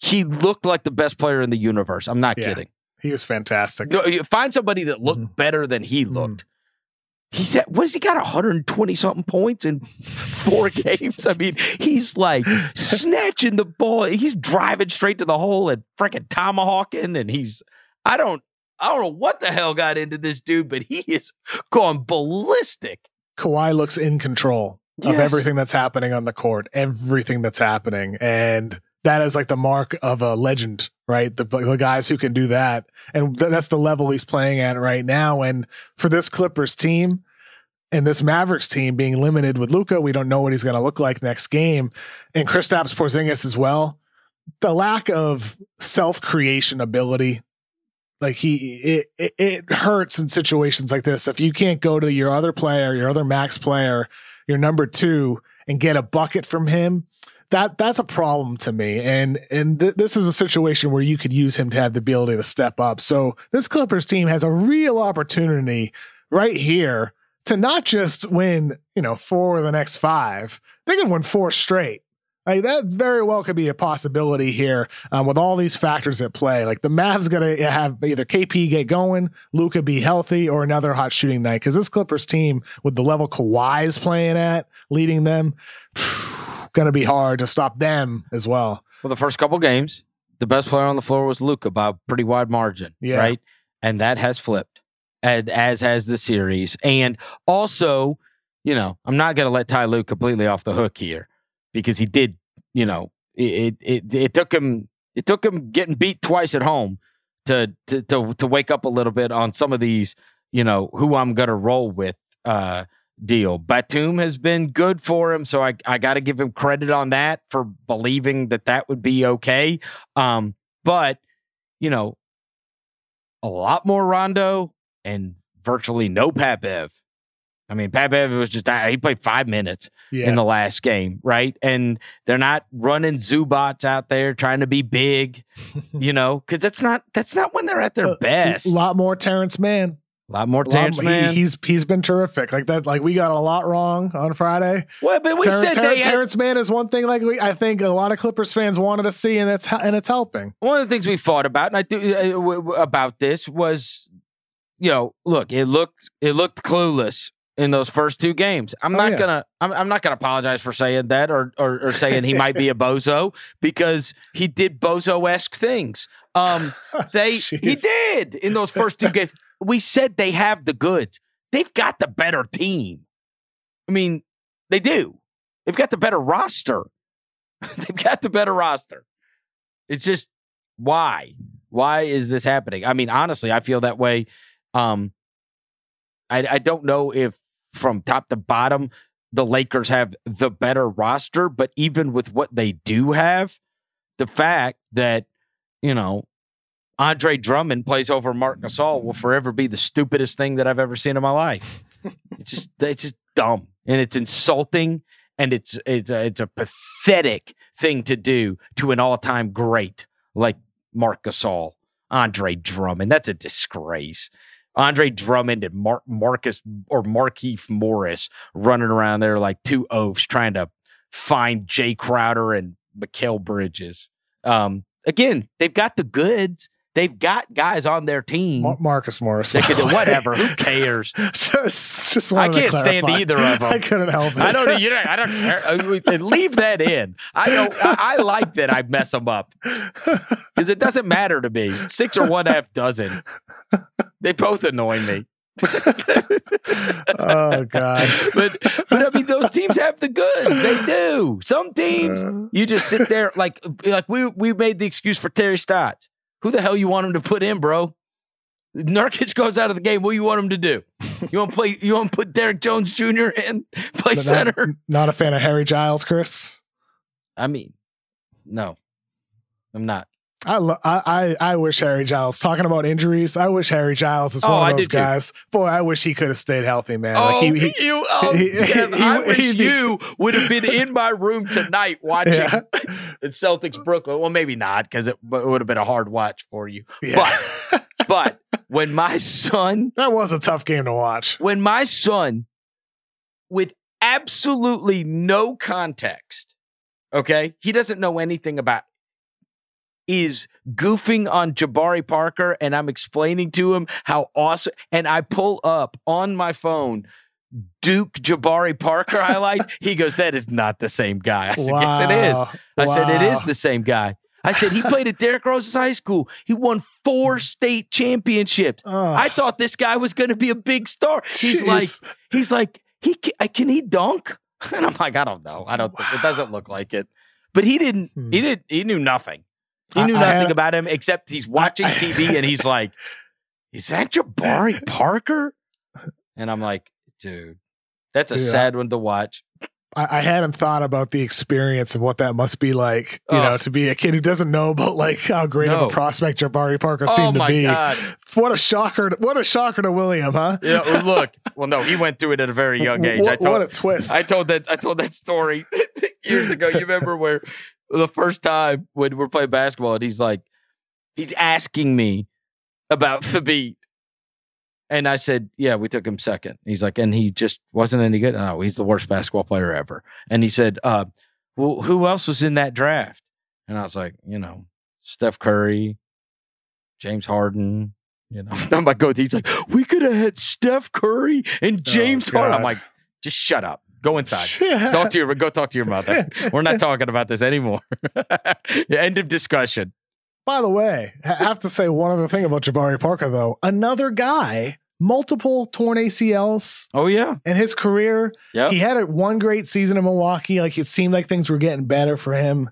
he looked like the best player in the universe. I'm not Yeah. kidding. he was fantastic. No, find somebody that looked Mhm. better than he Mhm. looked. He said, "What has he got? 120 something points in four games? I mean, he's like snatching the ball. He's driving straight to the hole and freaking tomahawking. And he's, I don't, I don't know what the hell got into this dude, but he is going ballistic. Kawhi looks in control of Yes. everything that's happening on the court, everything that's happening. And that is like the mark of a legend, right? The, the guys who can do that. And th- that's the level he's playing at right now. And for this Clippers team and this Mavericks team being limited with Luka, we don't know what he's going to look like next game. And Kristaps Porzingis as well. The lack of self creation ability like he it, it it hurts in situations like this if you can't go to your other player your other max player your number two and get a bucket from him that that's a problem to me and and th- this is a situation where you could use him to have the ability to step up so this clippers team has a real opportunity right here to not just win you know four of the next five they can win four straight like that very well could be a possibility here um, with all these factors at play. Like the Mavs gonna have either KP get going, Luka be healthy, or another hot shooting night. Because this Clippers team, with the level Kawhi's playing at, leading them, going to be hard to stop them as well. Well, the first couple games, the best player on the floor was Luka by a pretty wide margin, Yeah. right? And that has flipped, and as has the series. And also, you know, I'm not going to let Ty Lue completely off the hook here because he did, you know, it, it it took him it took him getting beat twice at home to to to, to wake up a little bit on some of these, you know, who I'm going to roll with. Uh, deal. Batum has been good for him, so I I got to give him credit on that for believing that that would be okay. Um, but you know, a lot more Rondo and virtually no Pat Bev. I mean, Pat Bev was just he played five minutes Yeah. in the last game, right? And they're not running Zubac out there trying to be big, you know, because that's not that's not when they're at their Uh, best. A lot more Terrence Mann. A lot more lot man. He, he's he's been terrific. Like that. Like we got a lot wrong on Friday. well, but we Terrence, said Terrence, they had, Terrence Mann is one thing. Like we, I think a lot of Clippers fans wanted to see, and it's and it's helping. one of the things we fought about, and I do uh, about this was, you know, look, it looked it looked clueless in those first two games. I'm Oh, not yeah. gonna I'm, I'm not gonna apologize for saying that or or, or saying he might be a bozo because he did bozo esque things. Um, they he did in those first two games. We said they have the goods. they've got the better team. I mean, they do. They've got the better roster. they've got the better roster. It's just why? Why is this happening? I mean, honestly, I feel that way. Um, I, I don't know if from top to bottom the Lakers have the better roster, but even with what they do have, the fact that you know Andre Drummond plays over Marc Gasol will forever be the stupidest thing that I've ever seen in my life. it's just it's just dumb and it's insulting and it's it's a, it's a pathetic thing to do to an all-time great like Marc Gasol, Andre Drummond. That's a disgrace. Andre Drummond and Mar- Marcus or Markieff Morris running around there like two oafs trying to find Jae Crowder and Mikal Bridges. Um, again, they've got the goods. They've got guys on their team. Mar- Marcus Morris. They could do whatever. Who cares? just, just I can't stand either of them. I couldn't help it. I don't. You know, I don't care. Uh, leave that in. I don't. I, I like that I mess them up because it doesn't matter to me. Six or one half dozen. They both annoy me. oh god. but but I mean those teams have the goods. They do. Some teams Uh. you just sit there like like we we made the excuse for Terry Stotts. Who the hell you want him to put in, bro? Nurkic goes out of the game. What do you want him to do? You want to play? You want to put Derrick Jones Jr. in play But center? Not, not a fan of Harry Giles, Chris. I mean, no, I'm not. I, lo- I I I wish Harry Giles. Talking about injuries, I wish Harry Giles is Oh, one of those did too. guys. Boy, I wish he could have stayed healthy, man. Oh, like he, oh, he, you! Oh, he- Kev, I wish you would have been in my room tonight watching Yeah. Celtics Brooklyn. Well, maybe not because it, it would have been a hard watch for you. yeah. But when my son, that was a tough game to watch. when my son, with absolutely no context, okay, he doesn't know anything about, is goofing on Jabari Parker, and I'm explaining to him how awesome, and I pull up on my phone. Duke Jabari Parker highlights. He goes, That is not the same guy. I said, Yes, it is. Wow. I said, It is the same guy. I said, He played at Derrick Rose's high school. He won four state championships. Oh, I thought this guy was going to be a big star. He's jeez. like, he's like, he can, can he dunk? And I'm like, I don't know. I don't. think It doesn't look like it. But he didn't. Hmm. He didn't. He knew nothing. He knew I nothing had- about him except he's watching I- TV and he's like, "Is that Jabari Parker?" And I'm like, "Dude, that's a Dude, I- sad one to watch." I, I hadn't thought about the experience of what that must be like, you know, to be a kid who doesn't know about like how great of a prospect Jabari Parker Oh seemed to my be. god! What a shocker! What a shocker to William, huh? Yeah, well, look. Well, no, he went through it at a very young age. What, I told. what a twist! I told that I told that story years ago. You remember where the first time when we're playing basketball and he's like, he's asking me about Thabeet. And I said, Yeah, we took him second. He's like, and he just wasn't any good. No, he's the worst basketball player ever. And he said, uh, well, who else was in that draft? And I was like, you know, Steph Curry, James Harden, you know. I'm like, go. He's like, we could have had Steph Curry and James Harden. I'm like, just shut up. Go inside. Talk to your go talk to your mother. We're not talking about this anymore. End of discussion. By the way, I have to say one other thing about Jabari Parker, though. Another guy, multiple torn ACLs Oh yeah. in his career. Yep. He had a one great season in Milwaukee. Like it seemed like things were getting better for him.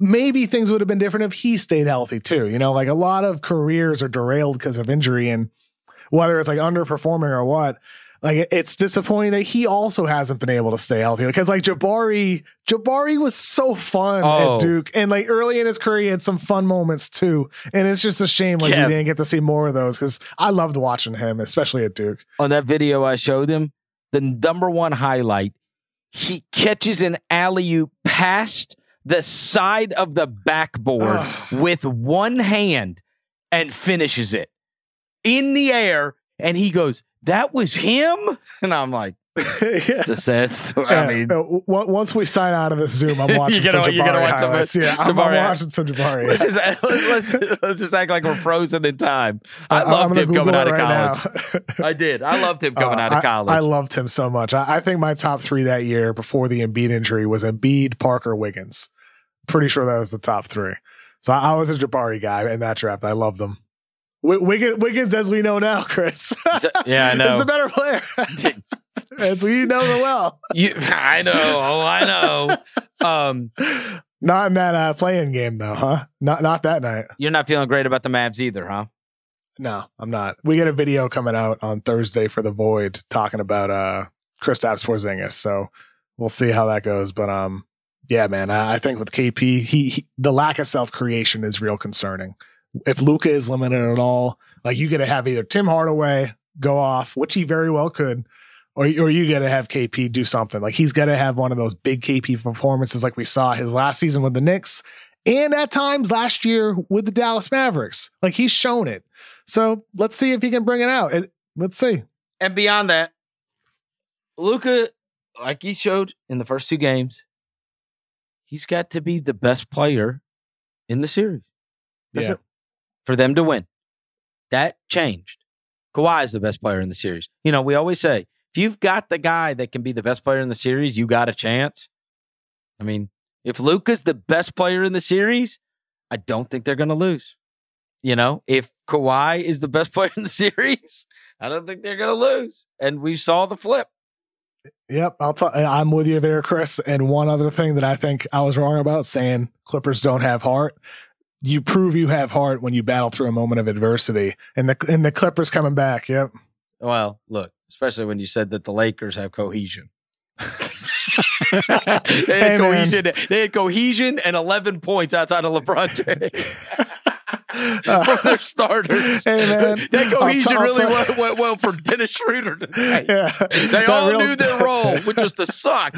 Maybe things would have been different if he stayed healthy too. You know, like a lot of careers are derailed because of injury and whether it's like underperforming or what. Like it's disappointing that he also hasn't been able to stay healthy because like Jabari, Jabari was so fun Oh. at Duke, and like early in his career, he had some fun moments too. And it's just a shame like Kev. we didn't get to see more of those because I loved watching him, especially at Duke. On that video I showed him, the number one highlight, he catches an alley oop past the side of the backboard Ugh. with one hand and finishes it in the air. And he goes, That was him? And I'm like, yeah. It's a sad story. Yeah, I mean, once we sign out of this Zoom, I'm watching gonna- some Jabari you're gonna watch some. Yeah, I'm, I'm watching some Jabari. let's just, let's, let's just act like we're frozen in time. I, loved him coming out of college. I did. I loved him coming Uh, out of I- college. I, loved him so much. I, I think my top three that year before the Embiid injury was Embiid, Parker, Wiggins. Pretty sure that was the top three. So I, I was a Jabari guy in that draft. I loved them. Wiggins, Wiggins, as we know now, Chris. yeah, I know. is the better player. as we know so well. You, I know. Oh, I know. Um, not in that uh, playing game though, huh? Not not that night. You're not feeling great about the Mavs either, huh? No, I'm not. We get a video coming out on Thursday for the Void talking about uh Kristaps Porzingis, so we'll see how that goes. But um, yeah, man, I, I think with KP, he, he the lack of self creation is real concerning. If Luka is limited at all, like you got to have either Tim Hardaway go off, which he very well could, or or you got to have KP do something. Like he's got to have one of those big KP performances, like we saw his last season with the Knicks, and at times last year with the Dallas Mavericks. Like he's shown it. So let's see if he can bring it out. Let's see. And beyond that, Luka, like he showed in the first two games, he's got to be the best player in the series. That's yeah. it. For them to win. That changed. Kawhi is the best player in the series. You know, we always say, if you've got the guy that can be the best player in the series, you got a chance. I mean, if Luka's the best player in the series, I don't think they're going to lose. You know, if Kawhi is the best player in the series, I don't think they're going to lose. And we saw the flip. Yep, I'll t- I'm with you there, Chris. And one other thing that I think I was wrong about saying Clippers don't have heart. You prove you have heart when you battle through a moment of adversity, and the and the Clippers coming back. Yep. Well, look, especially when you said that the Lakers have cohesion. they had Hey, man. cohesion. They had cohesion and eleven points outside of LeBron James. from their starters. Hey, man. That cohesion t- really went, went well for Dennis Schroeder tonight. Yeah, They all real- knew their role, which was to suck.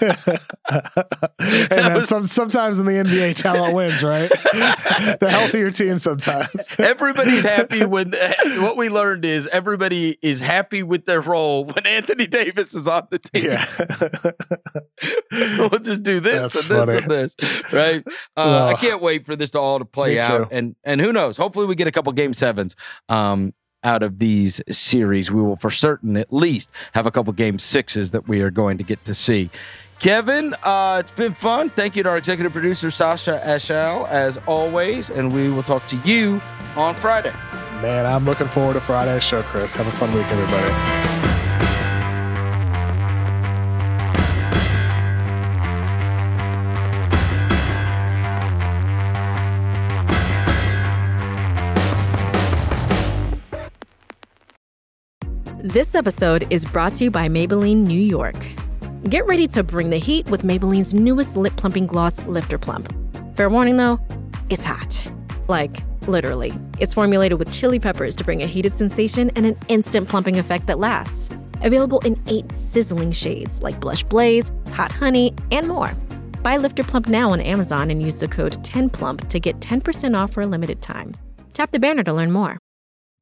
hey man, was- some, sometimes in the NBA, talent wins, right? the healthier team sometimes. Everybody's happy when what we learned is everybody is happy with their role when Anthony Davis is on the team. yeah. we'll just do this That's and this funny. and this, right? Uh, I can't wait for this to all to play out, too. and and who knows? Hopefully, we get a couple game sevens um, out of these series. We will for certain at least have a couple game sixes that we are going to get to see. Kevin, uh, it's been fun. Thank you to our executive producer Sasha Ashall, as always, and we will talk to you on Friday. Man, I'm looking forward to Friday's show, Chris. Have a fun week, everybody. This episode is brought to you by Maybelline New York. Get ready to bring the heat with Maybelline's newest lip plumping gloss, Lifter Plump. Fair warning though, it's hot. Like, literally. It's formulated with chili peppers to bring a heated sensation and an instant plumping effect that lasts. Available in eight sizzling shades like Blush Blaze, Hot Honey, and more. Buy Lifter Plump now on Amazon and use the code 10PLUMP to get 10% off for a limited time. Tap the banner to learn more.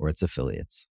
or its affiliates.